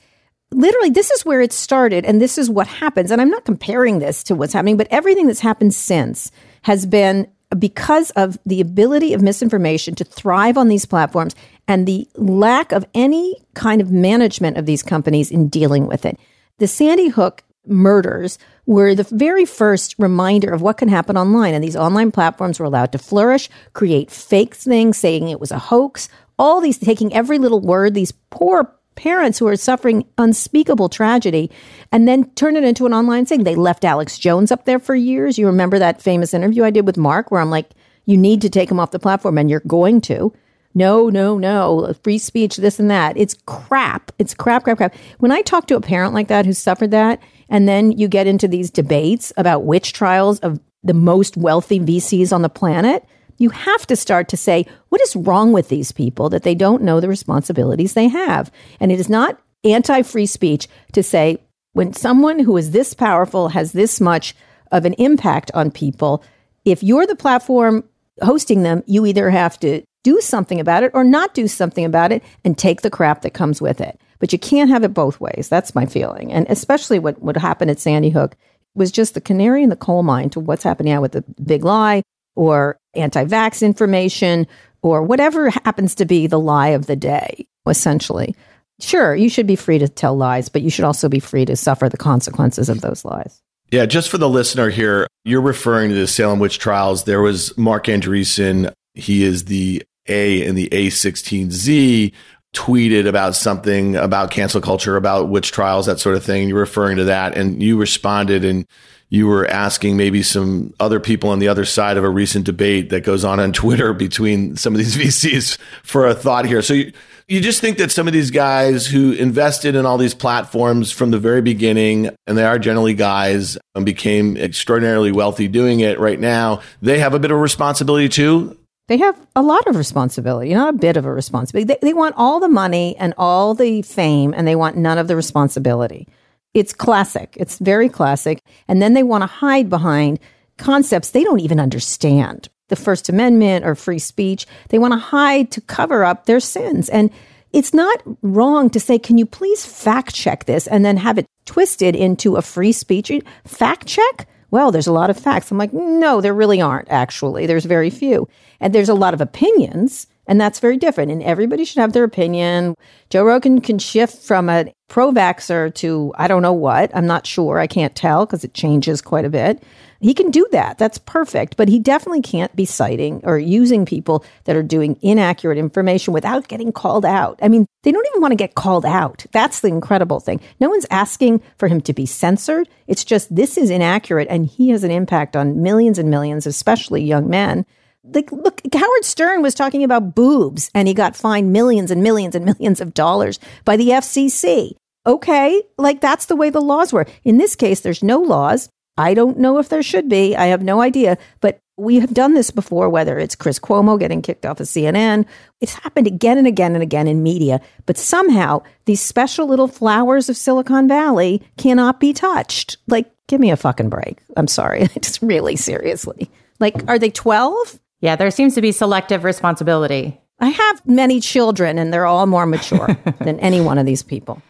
Speaker 4: literally this is where it started and this is what happens and i'm not comparing this to what's happening but everything that's happened since has been because of the ability of misinformation to thrive on these platforms and the lack of any kind of management of these companies in dealing with it. The sandy hook murders were the very first reminder of what can happen online and these online platforms were allowed to flourish create fake things saying it was a hoax all these taking every little word these poor parents who are suffering unspeakable tragedy and then turn it into an online thing. They left Alex Jones up there for years. You remember that famous interview I did with Mark where I'm like, you need to take him off the platform and you're going to. No, no, no. Free speech, this and that. It's crap. It's crap, crap, crap. When I talk to a parent like that who suffered that, and then you get into these debates about witch trials of the most wealthy VCs on the planet, you have to start to say, what is wrong with these people that they don't know the responsibilities they have? And it is not anti free speech to say, when someone who is this powerful has this much of an impact on people, if you're the platform hosting them, you either have to do something about it or not do something about it and take the crap that comes with it. But you can't have it both ways. That's my feeling. And especially what, what happened at Sandy Hook was just the canary in the coal mine to what's happening now with the big lie or anti vax information or whatever happens to be the lie of the day, essentially. Sure, you should be free to tell lies, but you should also be free to suffer the consequences of those lies.
Speaker 6: Yeah, just for the listener here, you're referring to the Salem witch trials. There was Marc Andreessen. He is the A in the A16Z tweeted about something about cancel culture, about witch trials, that sort of thing. You're referring to that, and you responded and you were asking maybe some other people on the other side of a recent debate that goes on on Twitter between some of these VCs for a thought here. So you, you just think that some of these guys who invested in all these platforms from the very beginning, and they are generally guys and became extraordinarily wealthy doing it right now, they have a bit of responsibility too
Speaker 4: they have a lot of responsibility, not a bit of a responsibility. They, they want all the money and all the fame, and they want none of the responsibility. It's classic. It's very classic. And then they want to hide behind concepts they don't even understand. The First Amendment or free speech. They want to hide to cover up their sins. And it's not wrong to say, can you please fact check this and then have it twisted into a free speech fact check? Well, there's a lot of facts. I'm like, no, there really aren't, actually. There's very few. And there's a lot of opinions, and that's very different. And everybody should have their opinion. Joe Rogan can shift from a pro vaxxer to I don't know what. I'm not sure. I can't tell because it changes quite a bit. He can do that. That's perfect. But he definitely can't be citing or using people that are doing inaccurate information without getting called out. I mean, they don't even want to get called out. That's the incredible thing. No one's asking for him to be censored. It's just this is inaccurate and he has an impact on millions and millions, especially young men like look howard stern was talking about boobs and he got fined millions and millions and millions of dollars by the fcc okay like that's the way the laws were. In this case there's no laws. I don't know if there should be. I have no idea. But we have done this before whether it's chris cuomo getting kicked off of cnn it's happened again and again and again in media. But somehow these special little flowers of silicon valley cannot be touched. Like give me a fucking break. I'm sorry. Just really seriously. Like are they 12
Speaker 5: yeah, there seems to be selective responsibility.
Speaker 4: I have many children, and they're all more mature than any one of these people.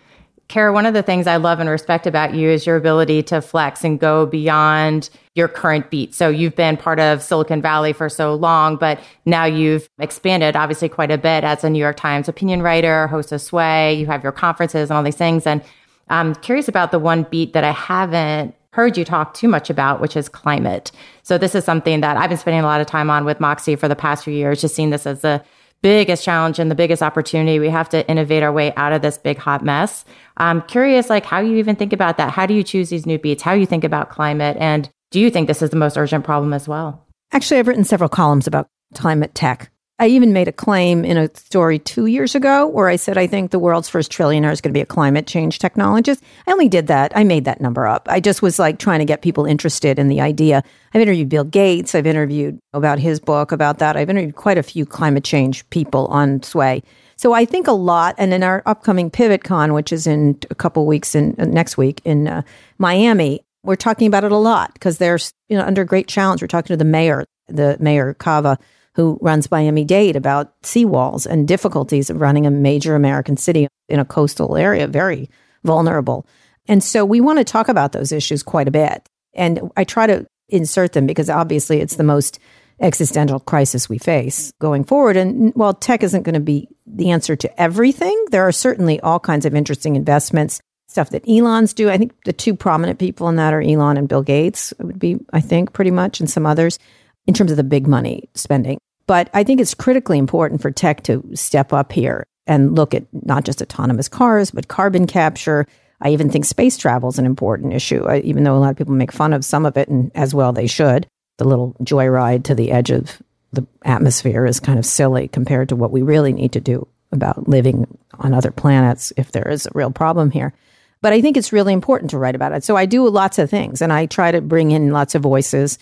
Speaker 5: Kara, one of the things I love and respect about you is your ability to flex and go beyond your current beat. So you've been part of Silicon Valley for so long, but now you've expanded obviously quite a bit as a New York Times opinion writer, host of Sway, you have your conferences and all these things. And I'm curious about the one beat that I haven't heard you talk too much about, which is climate. So this is something that I've been spending a lot of time on with Moxxie for the past few years, just seeing this as the biggest challenge and the biggest opportunity. We have to innovate our way out of this big hot mess. I'm curious, like how you even think about that. How do you choose these new beats? How you think about climate? And do you think this is the most urgent problem as well?
Speaker 4: Actually, I've written several columns about climate tech. I even made a claim in a story two years ago where I said I think the world's first trillionaire is going to be a climate change technologist. I only did that. I made that number up. I just was like trying to get people interested in the idea. I've interviewed Bill Gates. I've interviewed about his book about that. I've interviewed quite a few climate change people on Sway. So I think a lot, and in our upcoming Pivot Con, which is in a couple weeks in uh, next week in uh, Miami, we're talking about it a lot because they're you know under great challenge. We're talking to the mayor, the mayor Cava who runs Miami Dade about seawalls and difficulties of running a major American city in a coastal area, very vulnerable. And so we want to talk about those issues quite a bit. And I try to insert them because obviously it's the most existential crisis we face going forward. And while tech isn't going to be the answer to everything, there are certainly all kinds of interesting investments, stuff that Elon's do. I think the two prominent people in that are Elon and Bill Gates, would be, I think, pretty much, and some others in terms of the big money spending. But I think it's critically important for tech to step up here and look at not just autonomous cars, but carbon capture. I even think space travel is an important issue, I, even though a lot of people make fun of some of it, and as well they should. The little joyride to the edge of the atmosphere is kind of silly compared to what we really need to do about living on other planets if there is a real problem here. But I think it's really important to write about it. So I do lots of things and I try to bring in lots of voices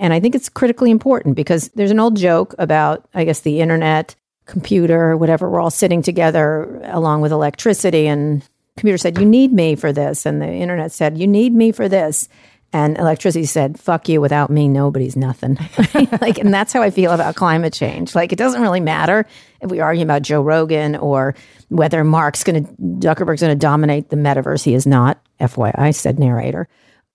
Speaker 4: and I think it's critically important because there's an old joke about, I guess, the internet, computer, whatever. We're all sitting together along with electricity, and computer said, "You need me for this," and the internet said, "You need me for this." And electricity said, "Fuck you! Without me, nobody's nothing." like, and that's how I feel about climate change. Like, it doesn't really matter if we argue about Joe Rogan or whether Mark's going to Zuckerberg's going to dominate the metaverse. He is not. FYI, said narrator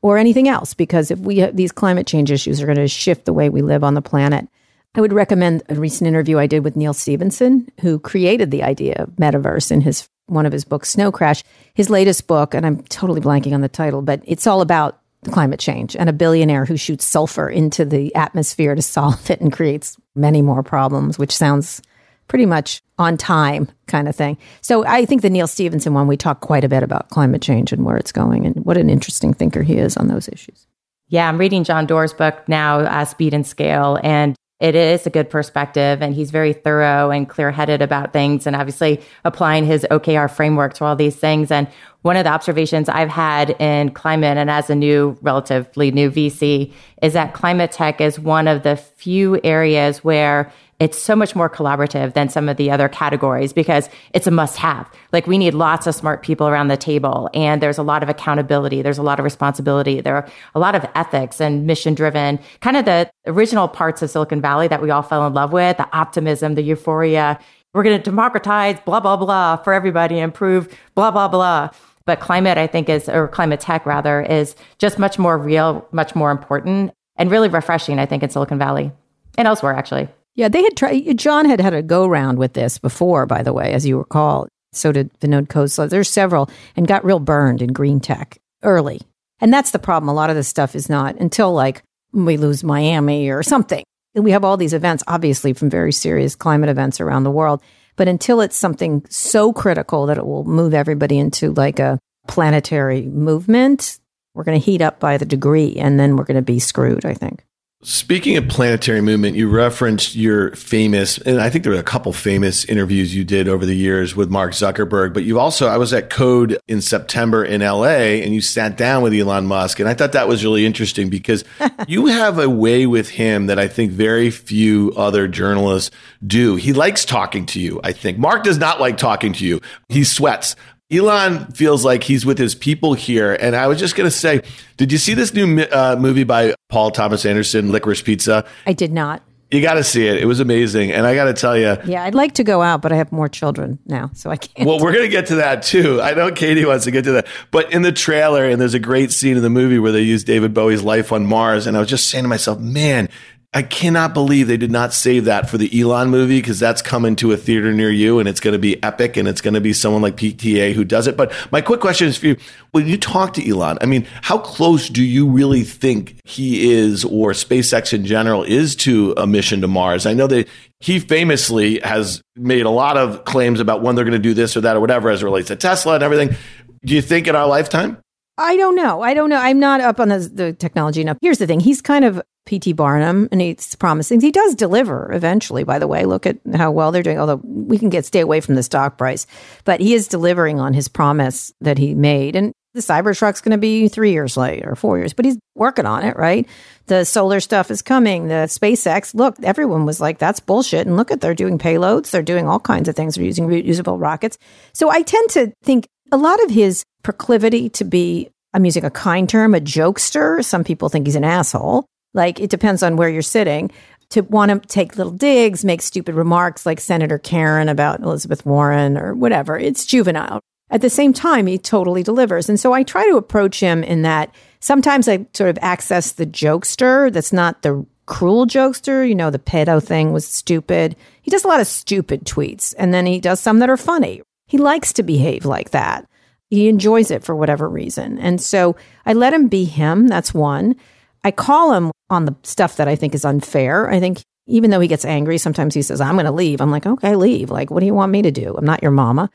Speaker 4: or anything else, because if we have these climate change issues are going to shift the way we live on the planet. I would recommend a recent interview I did with Neal Stephenson, who created the idea of metaverse in his one of his books, Snow Crash. His latest book, and I'm totally blanking on the title, but it's all about climate change and a billionaire who shoots sulfur into the atmosphere to solve it and creates many more problems, which sounds pretty much on time kind of thing. So I think the Neal Stephenson one, we talk quite a bit about climate change and where it's going and what an interesting thinker he is on those issues.
Speaker 5: Yeah, I'm reading John Doerr's book now, uh, Speed and Scale, and it is a good perspective. And he's very thorough and clear headed about things and obviously applying his OKR framework to all these things. And one of the observations I've had in climate and as a new, relatively new VC is that climate tech is one of the few areas where it's so much more collaborative than some of the other categories because it's a must have. Like we need lots of smart people around the table and there's a lot of accountability. There's a lot of responsibility. There are a lot of ethics and mission driven, kind of the original parts of Silicon Valley that we all fell in love with, the optimism, the euphoria. We're going to democratize blah, blah, blah for everybody, improve blah, blah, blah. But climate, I think is, or climate tech rather, is just much more real, much more important and really refreshing, I think, in Silicon Valley and elsewhere, actually.
Speaker 4: Yeah, they had tried. John had had a go round with this before, by the way, as you recall. So did Vinod Khosla. There's several and got real burned in green tech early. And that's the problem. A lot of this stuff is not until like we lose Miami or something. And we have all these events, obviously, from very serious climate events around the world. But until it's something so critical that it will move everybody into like a planetary movement, we're going to heat up by the degree and then we're going to be screwed, I think.
Speaker 1: Speaking of planetary movement, you referenced your famous, and I think there were a couple famous interviews you did over the years with Mark Zuckerberg, but you also, I was at Code in September in LA and you sat down with Elon Musk. And I thought that was really interesting because you have a way with him that I think very few other journalists do. He likes talking to you, I think. Mark does not like talking to you. He sweats. Elon feels like he's with his people here. And I was just going to say, did you see this new uh, movie by Paul Thomas Anderson, Licorice Pizza?
Speaker 4: I did not.
Speaker 1: You got to see it. It was amazing. And I got to tell you.
Speaker 4: Yeah, I'd like to go out, but I have more children now, so I can't.
Speaker 1: Well, we're going to get to that too. I know Katie wants to get to that. But in the trailer, and there's a great scene in the movie where they use David Bowie's Life on Mars. And I was just saying to myself, man, I cannot believe they did not save that for the Elon movie because that's coming to a theater near you and it's going to be epic and it's going to be someone like PTA who does it. But my quick question is for you when you talk to Elon, I mean, how close do you really think he is or SpaceX in general is to a mission to Mars? I know that he famously has made a lot of claims about when they're going to do this or that or whatever as it relates to Tesla and everything. Do you think in our lifetime?
Speaker 4: I don't know. I don't know. I'm not up on the, the technology enough. Here's the thing. He's kind of P.T. Barnum, and he's promising. He does deliver eventually, by the way. Look at how well they're doing, although we can get stay away from the stock price. But he is delivering on his promise that he made. And the Cybertruck's going to be three years later, four years, but he's working on it, right? The solar stuff is coming. The SpaceX, look, everyone was like, that's bullshit. And look at, they're doing payloads. They're doing all kinds of things. They're using reusable rockets. So I tend to think a lot of his proclivity to be, I'm using a kind term, a jokester. Some people think he's an asshole. Like it depends on where you're sitting. To want to take little digs, make stupid remarks like Senator Karen about Elizabeth Warren or whatever. It's juvenile. At the same time, he totally delivers. And so I try to approach him in that sometimes I sort of access the jokester that's not the cruel jokester. You know, the pedo thing was stupid. He does a lot of stupid tweets and then he does some that are funny. He likes to behave like that. He enjoys it for whatever reason. And so I let him be him. That's one. I call him on the stuff that I think is unfair. I think even though he gets angry, sometimes he says, I'm going to leave. I'm like, okay, leave. Like, what do you want me to do? I'm not your mama.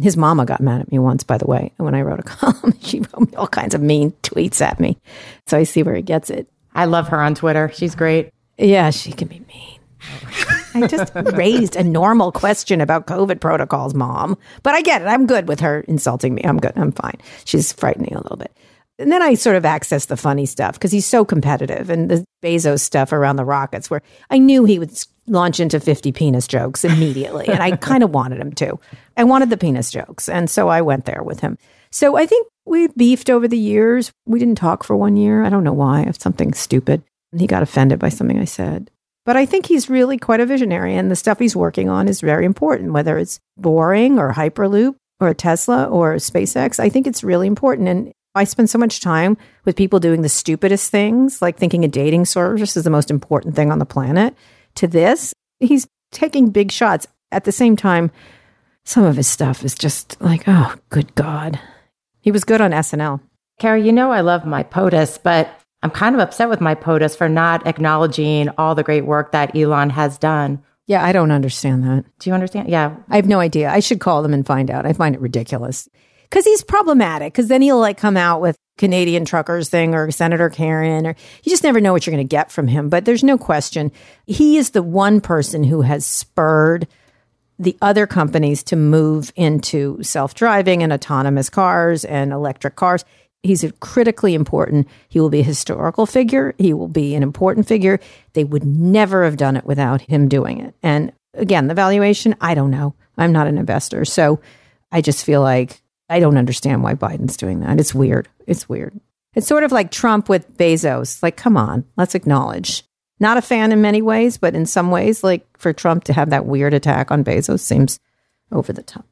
Speaker 4: His mama got mad at me once, by the way, And when I wrote a column. she wrote me all kinds of mean tweets at me. So I see where he gets it.
Speaker 5: I love her on Twitter. She's great.
Speaker 4: Yeah, she can be mean. I just raised a normal question about COVID protocols, mom. But I get it. I'm good with her insulting me. I'm good. I'm fine. She's frightening a little bit. And then I sort of access the funny stuff because he's so competitive and the Bezos stuff around the rockets where I knew he would launch into 50 penis jokes immediately. and I kind of wanted him to. I wanted the penis jokes. And so I went there with him. So I think we beefed over the years. We didn't talk for one year. I don't know why, of something stupid. And he got offended by something I said. But I think he's really quite a visionary, and the stuff he's working on is very important, whether it's boring or Hyperloop or Tesla or SpaceX. I think it's really important. And I spend so much time with people doing the stupidest things, like thinking a dating service is the most important thing on the planet, to this. He's taking big shots. At the same time, some of his stuff is just like, oh, good God. He was good on SNL.
Speaker 5: Carrie, you know I love my POTUS, but I'm kind of upset with my POTUS for not acknowledging all the great work that Elon has done.
Speaker 4: Yeah, I don't understand that.
Speaker 5: Do you understand? Yeah.
Speaker 4: I have no idea. I should call them and find out. I find it ridiculous because he's problematic. Because then he'll like come out with Canadian truckers thing or Senator Karen, or you just never know what you're going to get from him. But there's no question he is the one person who has spurred the other companies to move into self driving and autonomous cars and electric cars. He's a critically important. He will be a historical figure. He will be an important figure. They would never have done it without him doing it. And again, the valuation, I don't know. I'm not an investor. So I just feel like I don't understand why Biden's doing that. It's weird. It's weird. It's sort of like Trump with Bezos. Like, come on, let's acknowledge. Not a fan in many ways, but in some ways, like for Trump to have that weird attack on Bezos seems over the top.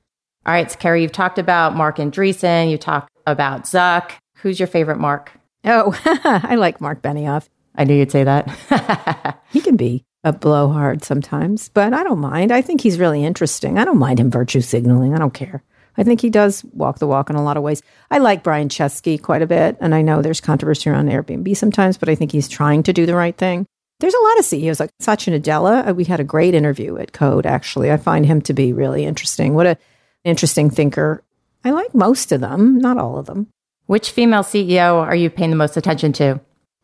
Speaker 5: All right, so Carrie, you've talked about Marc Andreessen. You talked about Zuck. Who's your favorite Mark?
Speaker 4: Oh, I like Marc Benioff.
Speaker 5: I knew you'd say that.
Speaker 4: he can be a blowhard sometimes, but I don't mind. I think he's really interesting. I don't mind him virtue signaling. I don't care. I think he does walk the walk in a lot of ways. I like Brian Chesky quite a bit, and I know there's controversy around Airbnb sometimes, but I think he's trying to do the right thing. There's a lot of CEOs like Satya Nadella. Uh, we had a great interview at Code, actually. I find him to be really interesting. What a interesting thinker. I like most of them, not all of them.
Speaker 5: Which female CEO are you paying the most attention to?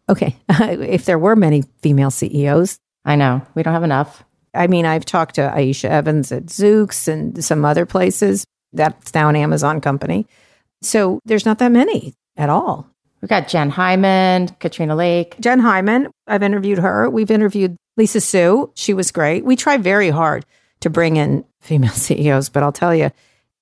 Speaker 4: Okay. if there were many female CEOs,
Speaker 5: I know we don't have enough.
Speaker 4: I mean, I've talked to Aicha Evans at Zoox and some other places. That's now an Amazon company. So there's not that many at all.
Speaker 5: We've got Jenn Hyman, Katrina Lake.
Speaker 4: Jenn Hyman, I've interviewed her. We've interviewed Lisa Su. She was great. We try very hard to bring in female CEOs, but I'll tell you,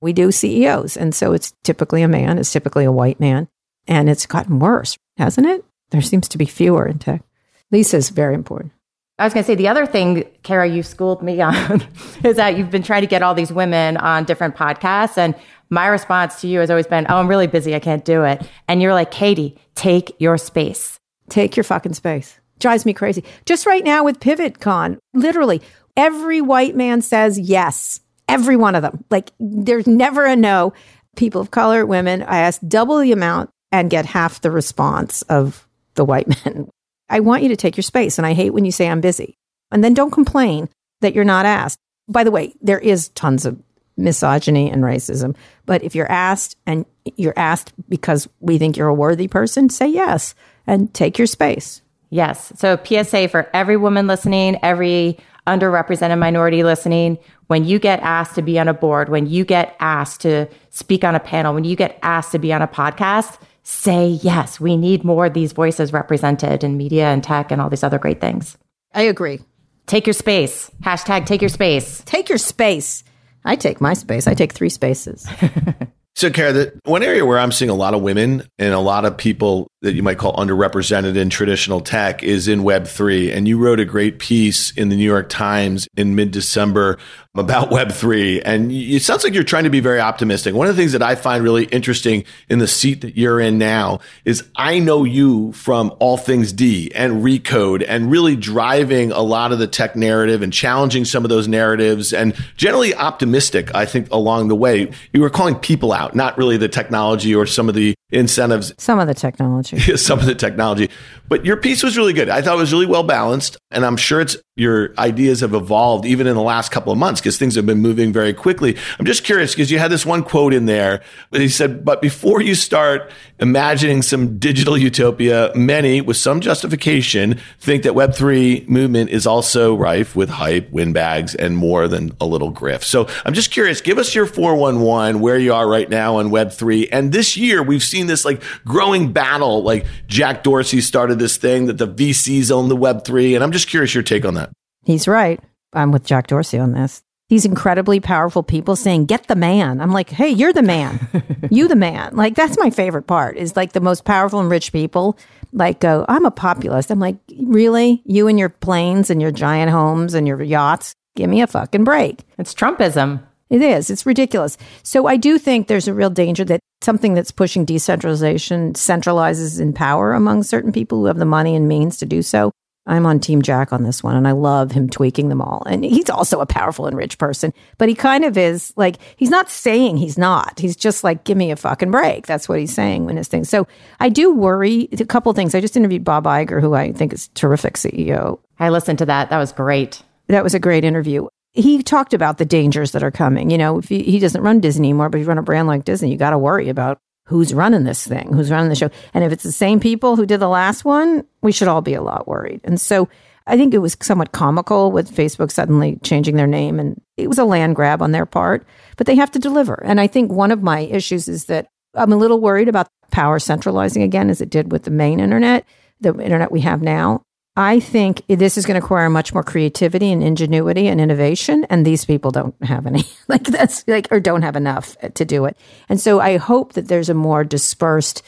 Speaker 4: we do CEOs. And so it's typically a man, it's typically a white man. And it's gotten worse, hasn't it? There seems to be fewer in tech. Lisa's very important.
Speaker 5: I was going to say the other thing, Kara, you schooled me on is that you've been trying to get all these women on different podcasts. And my response to you has always been, Oh, I'm really busy. I can't do it. And you're like, Katie, take your space.
Speaker 4: Take your fucking space. Drives me crazy. Just right now with PivotCon, literally every white man says yes. Every one of them. Like there's never a no. People of color, women, I ask double the amount and get half the response of the white men. I want you to take your space. And I hate when you say I'm busy. And then don't complain that you're not asked. By the way, there is tons of misogyny and racism. But if you're asked and you're asked because we think you're a worthy person, say yes and take your space.
Speaker 5: Yes. So, PSA for every woman listening, every underrepresented minority listening, when you get asked to be on a board, when you get asked to speak on a panel, when you get asked to be on a podcast, say yes. We need more of these voices represented in media and tech and all these other great things.
Speaker 4: I agree.
Speaker 5: Take your space. Hashtag take your space.
Speaker 4: Take your space. I take my space. I take three spaces.
Speaker 1: so, Kara, the one area where I'm seeing a lot of women and a lot of people that you might call underrepresented in traditional tech is in Web3. And you wrote a great piece in the New York Times in mid December about Web3. And it sounds like you're trying to be very optimistic. One of the things that I find really interesting in the seat that you're in now is I know you from all things D and Recode and really driving a lot of the tech narrative and challenging some of those narratives and generally optimistic, I think, along the way. You were calling people out, not really the technology or some of the incentives.
Speaker 4: Some of the technology.
Speaker 1: some of the technology. But your piece was really good. I thought it was really well balanced. And I'm sure it's your ideas have evolved even in the last couple of months because things have been moving very quickly. I'm just curious because you had this one quote in there. But he said, But before you start imagining some digital utopia, many, with some justification, think that Web3 movement is also rife with hype, windbags, and more than a little grift. So I'm just curious, give us your 411 where you are right now on Web3. And this year, we've seen this like growing battle. Like Jack Dorsey started this thing that the VCs own the Web3. And I'm just curious your take on that.
Speaker 4: He's right. I'm with Jack Dorsey on this. These incredibly powerful people saying, get the man. I'm like, hey, you're the man. you the man. Like, that's my favorite part is like the most powerful and rich people like go, I'm a populist. I'm like, really? You and your planes and your giant homes and your yachts? Give me a fucking break.
Speaker 5: It's Trumpism.
Speaker 4: It is. It's ridiculous. So I do think there's a real danger that something that's pushing decentralization centralizes in power among certain people who have the money and means to do so. I'm on Team Jack on this one, and I love him tweaking them all. And he's also a powerful and rich person, but he kind of is like, he's not saying he's not. He's just like, give me a fucking break. That's what he's saying when his thing. So I do worry. A couple things. I just interviewed Bob Iger, who I think is terrific CEO.
Speaker 5: I listened to that. That was great.
Speaker 4: That was a great interview. He talked about the dangers that are coming. You know, if he, he doesn't run Disney anymore, but if you run a brand like Disney, you got to worry about who's running this thing, who's running the show. And if it's the same people who did the last one, we should all be a lot worried. And so I think it was somewhat comical with Facebook suddenly changing their name and it was a land grab on their part, but they have to deliver. And I think one of my issues is that I'm a little worried about power centralizing again as it did with the main internet, the internet we have now. I think this is going to require much more creativity and ingenuity and innovation. And these people don't have any, like that's like, or don't have enough to do it. And so I hope that there's a more dispersed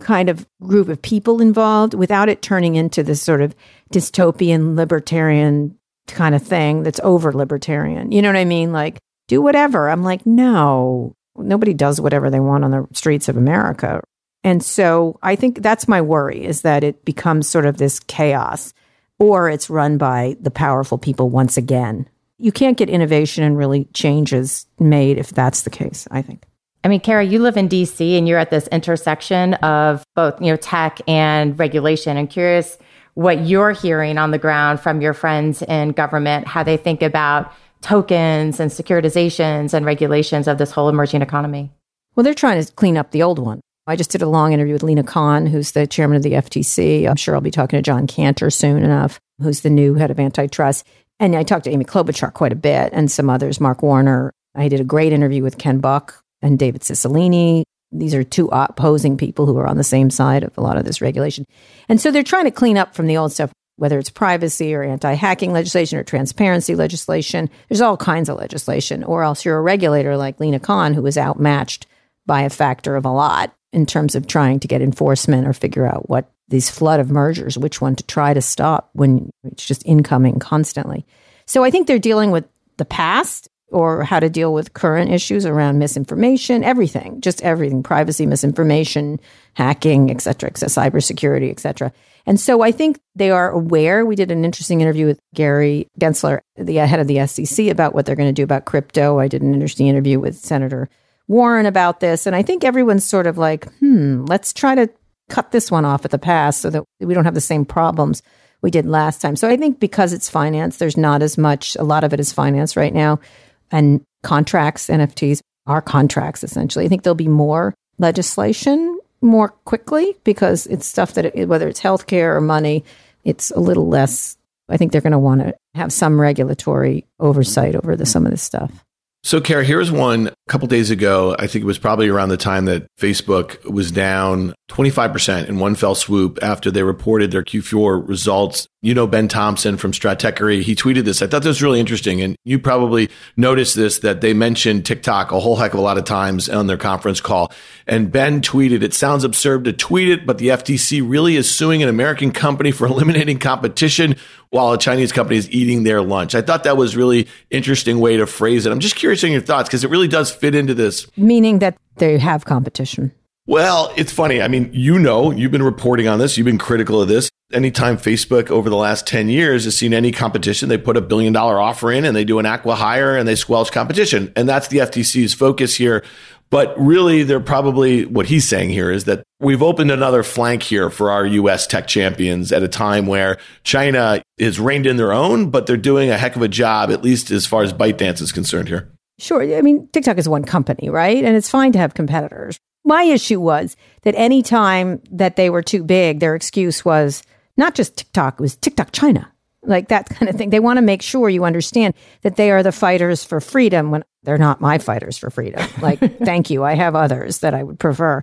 Speaker 4: kind of group of people involved without it turning into this sort of dystopian libertarian kind of thing that's over libertarian. You know what I mean? Like, do whatever. I'm like, no, nobody does whatever they want on the streets of America. And so I think that's my worry is that it becomes sort of this chaos or it's run by the powerful people once again. You can't get innovation and really changes made if that's the case, I think.
Speaker 5: I mean, Kara, you live in DC and you're at this intersection of both, you know, tech and regulation. I'm curious what you're hearing on the ground from your friends in government, how they think about tokens and securitizations and regulations of this whole emerging economy.
Speaker 4: Well, they're trying to clean up the old one. I just did a long interview with Lina Khan, who's the chairman of the FTC. I'm sure I'll be talking to John Kanter soon enough, who's the new head of antitrust. And I talked to Amy Klobuchar quite a bit and some others, Mark Warner. I did a great interview with Ken Buck and David Cicilline. These are two opposing people who are on the same side of a lot of this regulation. And so they're trying to clean up from the old stuff, whether it's privacy or anti hacking legislation or transparency legislation. There's all kinds of legislation, or else you're a regulator like Lina Khan, who is outmatched by a factor of a lot in terms of trying to get enforcement or figure out what these flood of mergers, which one to try to stop when it's just incoming constantly. So I think they're dealing with the past or how to deal with current issues around misinformation, everything, just everything, privacy, misinformation, hacking, et cetera, et cetera, cybersecurity, et cetera. And so I think they are aware. We did an interesting interview with Gary Gensler, the head of the SEC, about what they're going to do about crypto. I did an interesting interview with Senator Warren about this. And I think everyone's sort of like, hmm, let's try to cut this one off at the pass so that we don't have the same problems we did last time. So I think because it's finance, there's not as much, a lot of it is finance right now. And contracts, NFTs are contracts essentially. I think there'll be more legislation more quickly because it's stuff that, it, whether it's healthcare or money, it's a little less. I think they're going to want to have some regulatory oversight over the, some of this stuff.
Speaker 1: So, Kara, here's one a couple days ago. I think it was probably around the time that Facebook was down 25% in one fell swoop after they reported their Q4 results. You know, Ben Thompson from Stratechery, he tweeted this. I thought this was really interesting. And you probably noticed this that they mentioned TikTok a whole heck of a lot of times on their conference call. And Ben tweeted, It sounds absurd to tweet it, but the FTC really is suing an American company for eliminating competition while a Chinese company is eating their lunch. I thought that was really interesting way to phrase it. I'm just curious on your thoughts because it really does fit into this.
Speaker 4: Meaning that they have competition.
Speaker 1: Well, it's funny. I mean, you know, you've been reporting on this, you've been critical of this. Anytime Facebook over the last 10 years has seen any competition, they put a billion dollar offer in and they do an acqui-hire and they squelch competition. And that's the FTC's focus here. But really, they're probably what he's saying here is that we've opened another flank here for our US tech champions at a time where China is reined in their own, but they're doing a heck of a job, at least as far as ByteDance is concerned here.
Speaker 4: Sure. I mean, TikTok is one company, right? And it's fine to have competitors. My issue was that any time that they were too big, their excuse was not just TikTok, it was TikTok China, like that kind of thing. They want to make sure you understand that they are the fighters for freedom when they're not my fighters for freedom. Like, thank you. I have others that I would prefer.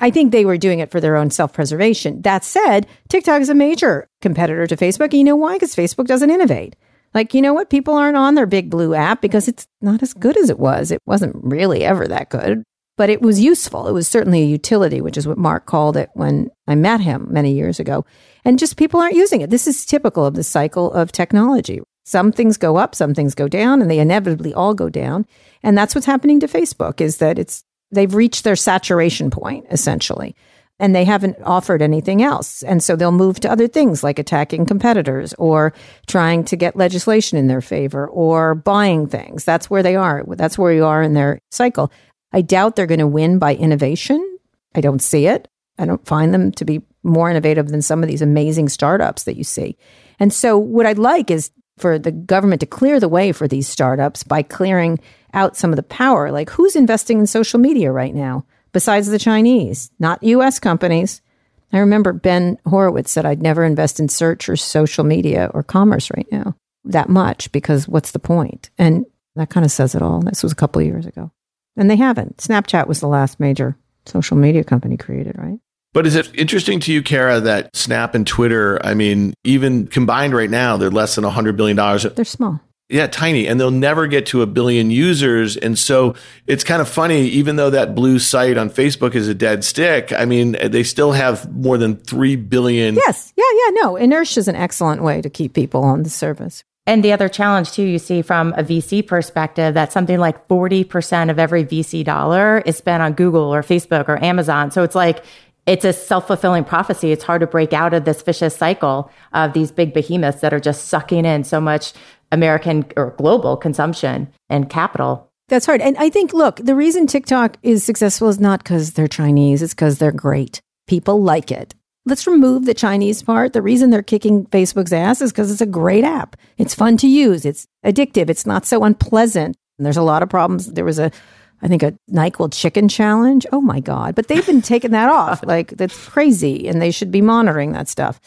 Speaker 4: I think they were doing it for their own self preservation. That said, TikTok is a major competitor to Facebook. And you know why? Because Facebook doesn't innovate. Like, you know what? People aren't on their big blue app because it's not as good as it was. It wasn't really ever that good, but it was useful. It was certainly a utility, which is what Mark called it when I met him many years ago. And just people aren't using it. This is typical of the cycle of technology. Some things go up, some things go down, and they inevitably all go down. And that's what's happening to Facebook is that it's they've reached their saturation point essentially. and they haven't offered anything else. And so they'll move to other things like attacking competitors or trying to get legislation in their favor or buying things. That's where they are. That's where you are in their cycle. I doubt they're going to win by innovation. I don't see it. I don't find them to be more innovative than some of these amazing startups that you see. And so what I'd like is for the government to clear the way for these startups by clearing out some of the power. Like who's investing in social media right now? besides the Chinese, not US companies. I remember Ben Horowitz said I'd never invest in search or social media or commerce right now that much because what's the point? And that kind of says it all. This was a couple years ago. And they haven't. Snapchat was the last major social media company created, right?
Speaker 1: But is it interesting to you, Kara, that Snap and Twitter, I mean, even combined right now, they're less than $100 billion.
Speaker 4: They're small.
Speaker 1: Yeah, tiny. And they'll never get to a billion users. And so it's kind of funny, even though that blue site on Facebook is a dead stick, I mean, they still have more than 3 billion.
Speaker 4: Yes. Yeah. Yeah. No, inertia is an excellent way to keep people on the service.
Speaker 5: And the other challenge, too, you see from a VC perspective, that something like 40% of every VC dollar is spent on Google or Facebook or Amazon. So it's like, it's a self fulfilling prophecy. It's hard to break out of this vicious cycle of these big behemoths that are just sucking in so much American or global consumption and capital.
Speaker 4: That's hard. And I think, look, the reason TikTok is successful is not because they're Chinese, it's because they're great. People like it. Let's remove the Chinese part. The reason they're kicking Facebook's ass is because it's a great app. It's fun to use. It's addictive. It's not so unpleasant. And there's a lot of problems. There was a, I think, a NyQuil chicken challenge. Oh my God. But they've been taking that off. Like, that's crazy. And they should be monitoring that stuff.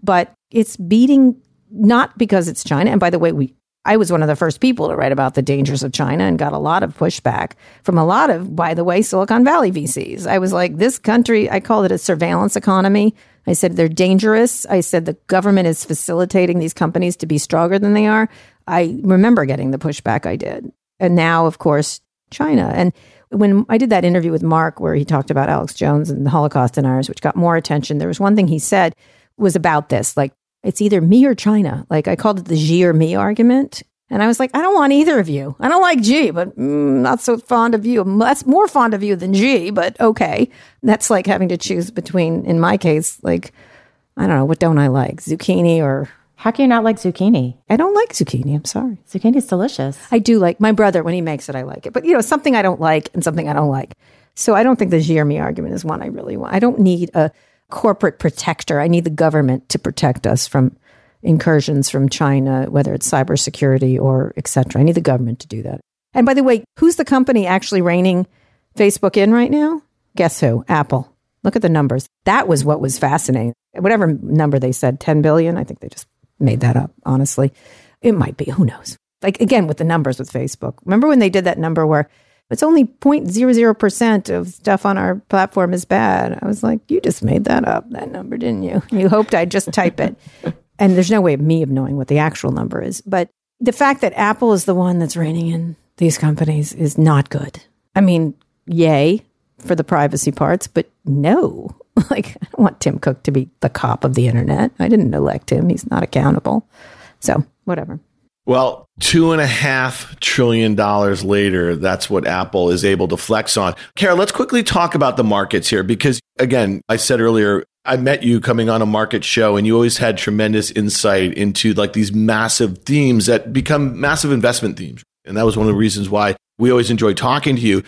Speaker 4: But it's beating not because it's China. And by the way, we I was one of the first people to write about the dangers of China and got a lot of pushback from a lot of, by the way, Silicon Valley VCs. I was like, this country, I call it a surveillance economy. I said they're dangerous. I said the government is facilitating these companies to be stronger than they are. I remember getting the pushback I did. And now, of course, China. And when I did that interview with Mark, where he talked about Alex Jones and the Holocaust deniers, which got more attention, there was one thing he said was about this like it's either me or China. Like I called it the Xi or me argument. And I was like, I don't want either of you. I don't like Xi, but mm, not so fond of you. That's more fond of you than Xi, but okay. That's like having to choose between, in my case, like, I don't know, what don't I like? Zucchini or.
Speaker 5: How can you not like zucchini?
Speaker 4: I don't like zucchini. I'm sorry.
Speaker 5: Zucchini is delicious.
Speaker 4: I do like my brother when he makes it, I like it. But, you know, something I don't like and something I don't like. So I don't think the Xi or me argument is one I really want. I don't need a corporate protector. I need the government to protect us from incursions from China, whether it's cybersecurity or etc. I need the government to do that. And by the way, who's the company actually reining Facebook in right now? Guess who? Apple. Look at the numbers. That was what was fascinating. Whatever number they said, 10 billion, I think they just made that up, honestly. It might be, who knows? Like again with the numbers with Facebook. Remember when they did that number where it's only 0.00% of stuff on our platform is bad. I was like, you just made that up, that number, didn't you? You hoped I'd just type it. And there's no way of me of knowing what the actual number is. But the fact that Apple is the one that's reining in these companies is not good. I mean, yay for the privacy parts, but no. Like, I don't want Tim Cook to be the cop of the internet. I didn't elect him. He's not accountable. So, whatever.
Speaker 1: Well, two and a half trillion dollars later, that's what Apple is able to flex on. Kara, let's quickly talk about the markets here because, again, I said earlier, I met you coming on a market show and you always had tremendous insight into like these massive themes that become massive investment themes. And that was one of the reasons why we always enjoy talking to you.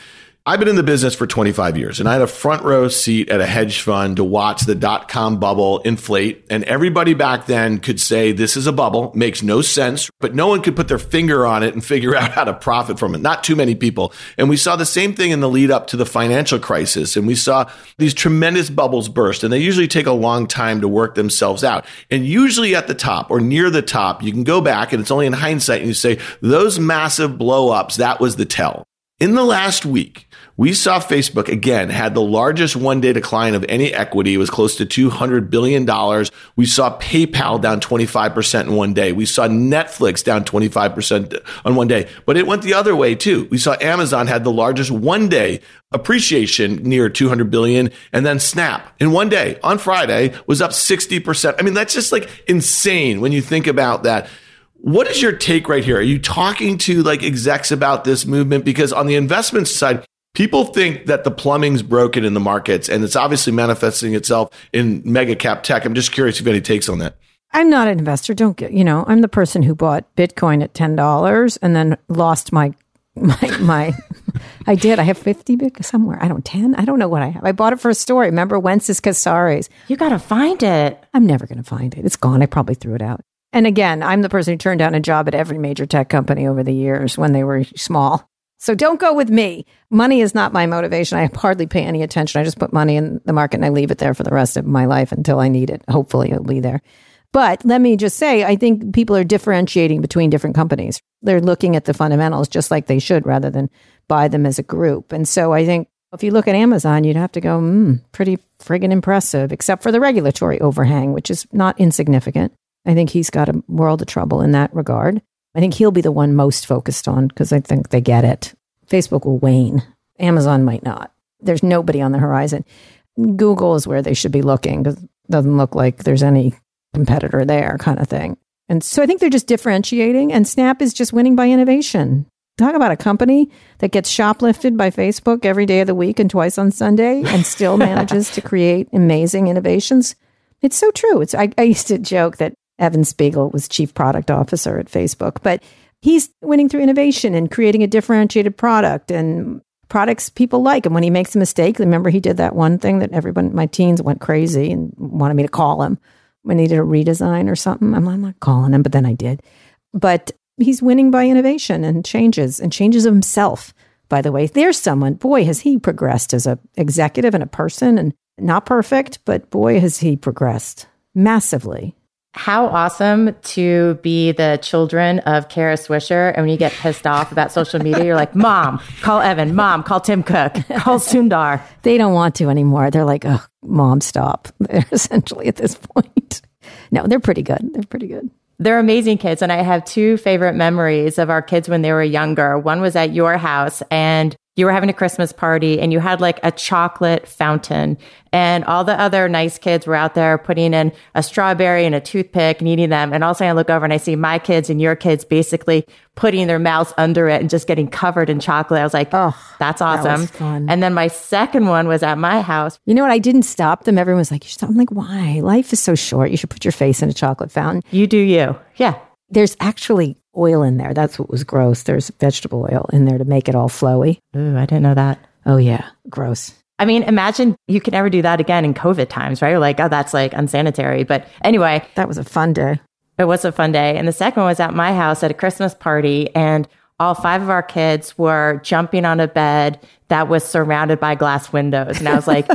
Speaker 1: I've been in the business for 25 years and I had a front row seat at a hedge fund to watch the dot com bubble inflate. And everybody back then could say this is a bubble, makes no sense, but no one could put their finger on it and figure out how to profit from it. Not too many people. And we saw the same thing in the lead up to the financial crisis. And we saw these tremendous bubbles burst and they usually take a long time to work themselves out. And usually at the top or near the top, you can go back and it's only in hindsight and you say those massive blow ups, that was the tell. In the last week, we saw Facebook again had the largest one day decline of any equity. It was close to $200 billion. We saw PayPal down 25% in one day. We saw Netflix down 25% on one day, but it went the other way too. We saw Amazon had the largest one day appreciation near 200 billion and then Snap in one day on Friday was up 60%. I mean, that's just like insane when you think about that. What is your take right here? Are you talking to like execs about this movement? Because on the investment side, People think that the plumbing's broken in the markets and it's obviously manifesting itself in mega cap tech. I'm just curious if you have any takes on that.
Speaker 4: I'm not an investor. Don't get, you know, I'm the person who bought Bitcoin at $10 and then lost my, my, my, I did. I have 50 Bitcoin somewhere. I don't, 10. I don't know what I have. I bought it for a story. Remember Wences Casares?
Speaker 5: You got to find it.
Speaker 4: I'm never going to find it. It's gone. I probably threw it out. And again, I'm the person who turned down a job at every major tech company over the years when they were small. So don't go with me. Money is not my motivation. I hardly pay any attention. I just put money in the market and I leave it there for the rest of my life until I need it. Hopefully it'll be there. But let me just say, I think people are differentiating between different companies. They're looking at the fundamentals just like they should rather than buy them as a group. And so I think if you look at Amazon, you'd have to go, hmm, pretty friggin' impressive, except for the regulatory overhang, which is not insignificant. I think he's got a world of trouble in that regard. I think he'll be the one most focused on because I think they get it. Facebook will wane. Amazon might not. There's nobody on the horizon. Google is where they should be looking because it doesn't look like there's any competitor there, kind of thing. And so I think they're just differentiating, and Snap is just winning by innovation. Talk about a company that gets shoplifted by Facebook every day of the week and twice on Sunday and still manages to create amazing innovations. It's so true. It's I, I used to joke that Evan Spiegel was chief product officer at Facebook, but he's winning through innovation and creating a differentiated product and products people like. And when he makes a mistake, remember he did that one thing that everyone, my teens went crazy and wanted me to call him when he did a redesign or something. I'm, I'm not calling him, but then I did. But he's winning by innovation and changes and changes of himself. By the way, there's someone, boy, has he progressed as a executive and a person and not perfect, but boy, has he progressed massively.
Speaker 5: How awesome to be the children of Kara Swisher. And when you get pissed off about social media, you're like, Mom, call Evan. Mom, call Tim Cook. Call Sundar.
Speaker 4: They don't want to anymore. They're like, oh, Mom, stop. They're essentially at this point. No, they're pretty good. They're pretty good.
Speaker 5: They're amazing kids. And I have two favorite memories of our kids when they were younger. One was at your house, and you were having a Christmas party and you had like a chocolate fountain and all the other nice kids were out there putting in a strawberry and a toothpick and eating them. And all of a sudden I look over and I see my kids and your kids basically putting their mouths under it and just getting covered in chocolate. I was like, oh, that's awesome.
Speaker 4: That
Speaker 5: and then my second one was at my house.
Speaker 4: You know what? I didn't stop them. Everyone was like, you stop. I'm like, why? Life is so short. You should put your face in a chocolate fountain.
Speaker 5: You do you. Yeah.
Speaker 4: There's actually oil in there. That's what was gross. There's vegetable oil in there to make it all flowy.
Speaker 5: Ooh, I didn't know that.
Speaker 4: Oh, yeah. Gross.
Speaker 5: I mean, imagine you could never do that again in COVID times, right? You're like, oh, that's like unsanitary. But anyway,
Speaker 4: that was a fun day.
Speaker 5: It was a fun day. And the second one was at my house at a Christmas party. And all five of our kids were jumping on a bed that was surrounded by glass windows. And I was like,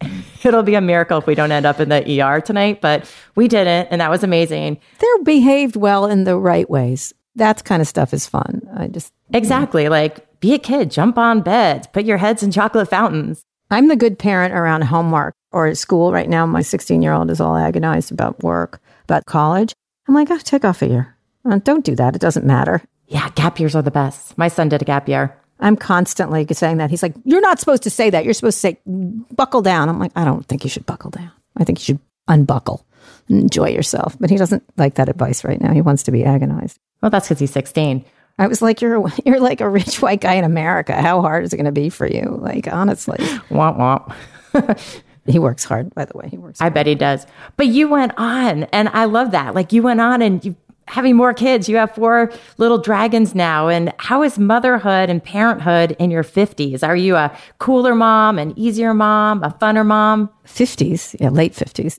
Speaker 5: it'll be a miracle if we don't end up in the ER tonight, but we didn't. And that was amazing.
Speaker 4: They're behaved well in the right ways. That kind of stuff is fun. I just.
Speaker 5: Exactly. Like, be a kid, jump on beds, put your heads in chocolate fountains.
Speaker 4: I'm the good parent around homework or at school right now. My 16 year old is all agonized about work, about college. I'm like, oh, take off a year. Uh, don't do that. It doesn't matter.
Speaker 5: Yeah, gap years are the best. My son did a gap year.
Speaker 4: I'm constantly saying that. He's like, You're not supposed to say that. You're supposed to say, buckle down. I'm like, I don't think you should buckle down. I think you should unbuckle and enjoy yourself. But he doesn't like that advice right now. He wants to be agonized.
Speaker 5: Well, that's because he's 16.
Speaker 4: I was like, you're you're like a rich white guy in America. How hard is it going to be for you? Like, honestly,
Speaker 5: womp womp.
Speaker 4: he works hard, by the way. He works.
Speaker 5: I bet he does. But you went on, and I love that. Like you went on, and you having more kids. You have four little dragons now. And how is motherhood and parenthood in your 50s? Are you a cooler mom, an easier mom, a funner mom?
Speaker 4: 50s, yeah, late 50s.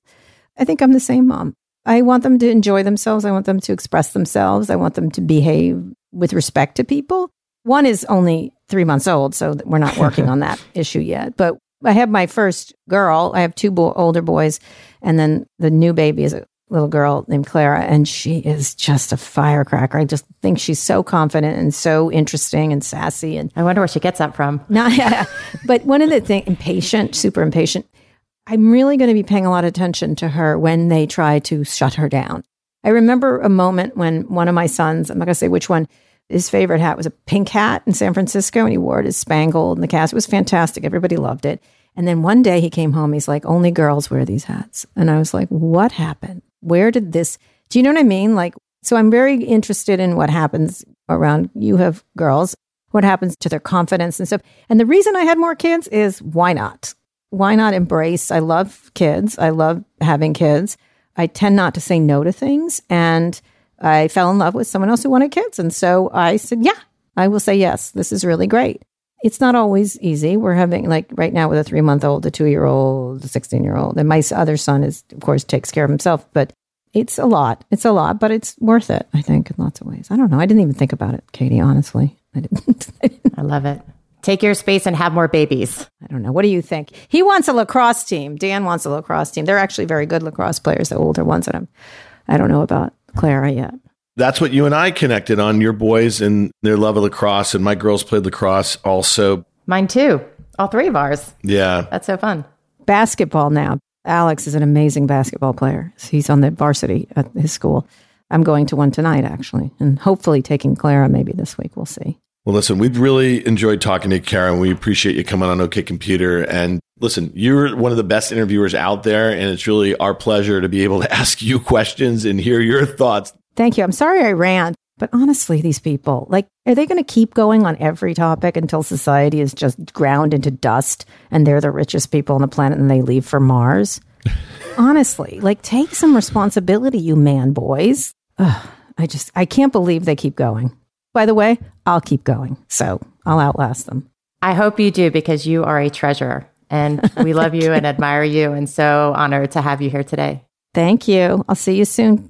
Speaker 4: I think I'm the same mom. I want them to enjoy themselves. I want them to express themselves. I want them to behave with respect to people. One is only three months old, so we're not working on that issue yet. But I have my first girl. I have two bo- older boys, and then the new baby is a little girl named Clara, and she is just a firecracker. I just think she's so confident and so interesting and sassy. And
Speaker 5: I wonder where she gets that from.
Speaker 4: Not, yeah. but one of the things, impatient, super impatient. I'm really going to be paying a lot of attention to her when they try to shut her down. I remember a moment when one of my sons, I'm not going to say which one, his favorite hat was a pink hat in San Francisco, and he wore it as spangled in the cast. It was fantastic. Everybody loved it. And then one day he came home. He's like, only girls wear these hats. And I was like, what happened? Where did this? Do you know what I mean? Like, so I'm very interested in what happens around. You have girls. what happens to their confidence and stuff. And the reason I had more kids is why not? Why not embrace? I love kids. I love having kids. I tend not to say no to things. And I fell in love with someone else who wanted kids. And so I said, yeah, I will say yes. This is really great. It's not always easy. We're having, like, right now with a three month old, a two year old, a 16 year old. And my other son is, of course, takes care of himself. But it's a lot. It's a lot, but it's worth it, I think, in lots of ways. I don't know. I didn't even think about it, Katie, honestly. I didn't.
Speaker 5: I love it. Take your space and have more babies.
Speaker 4: I don't know. What do you think? He wants a lacrosse team. Dan wants a lacrosse team. They're actually very good lacrosse players, the older ones that I'm I don't know about Clara yet.
Speaker 1: That's what you and I connected on your boys and their love of lacrosse and my girls played lacrosse also.
Speaker 5: Mine too. All three of ours.
Speaker 1: Yeah.
Speaker 5: That's so fun.
Speaker 4: Basketball now. Alex is an amazing basketball player. He's on the varsity at his school. I'm going to one tonight, actually, and hopefully taking Clara maybe this week. We'll see.
Speaker 1: Well, listen, we've really enjoyed talking to you, Kara. We appreciate you coming on OK Computer. And listen, you're one of the best interviewers out there, and it's really our pleasure to be able to ask you questions and hear your thoughts.
Speaker 4: Thank you. I'm sorry I ran, but honestly, these people, like, are they going to keep going on every topic until society is just ground into dust and they're the richest people on the planet and they leave for Mars? honestly, like, take some responsibility, you man boys. Ugh, I just, I can't believe they keep going. By the way, I'll keep going. So I'll outlast them.
Speaker 5: I hope you do because you are a treasure and we love you and admire you and so honored to have you here today.
Speaker 4: Thank you. I'll see you soon.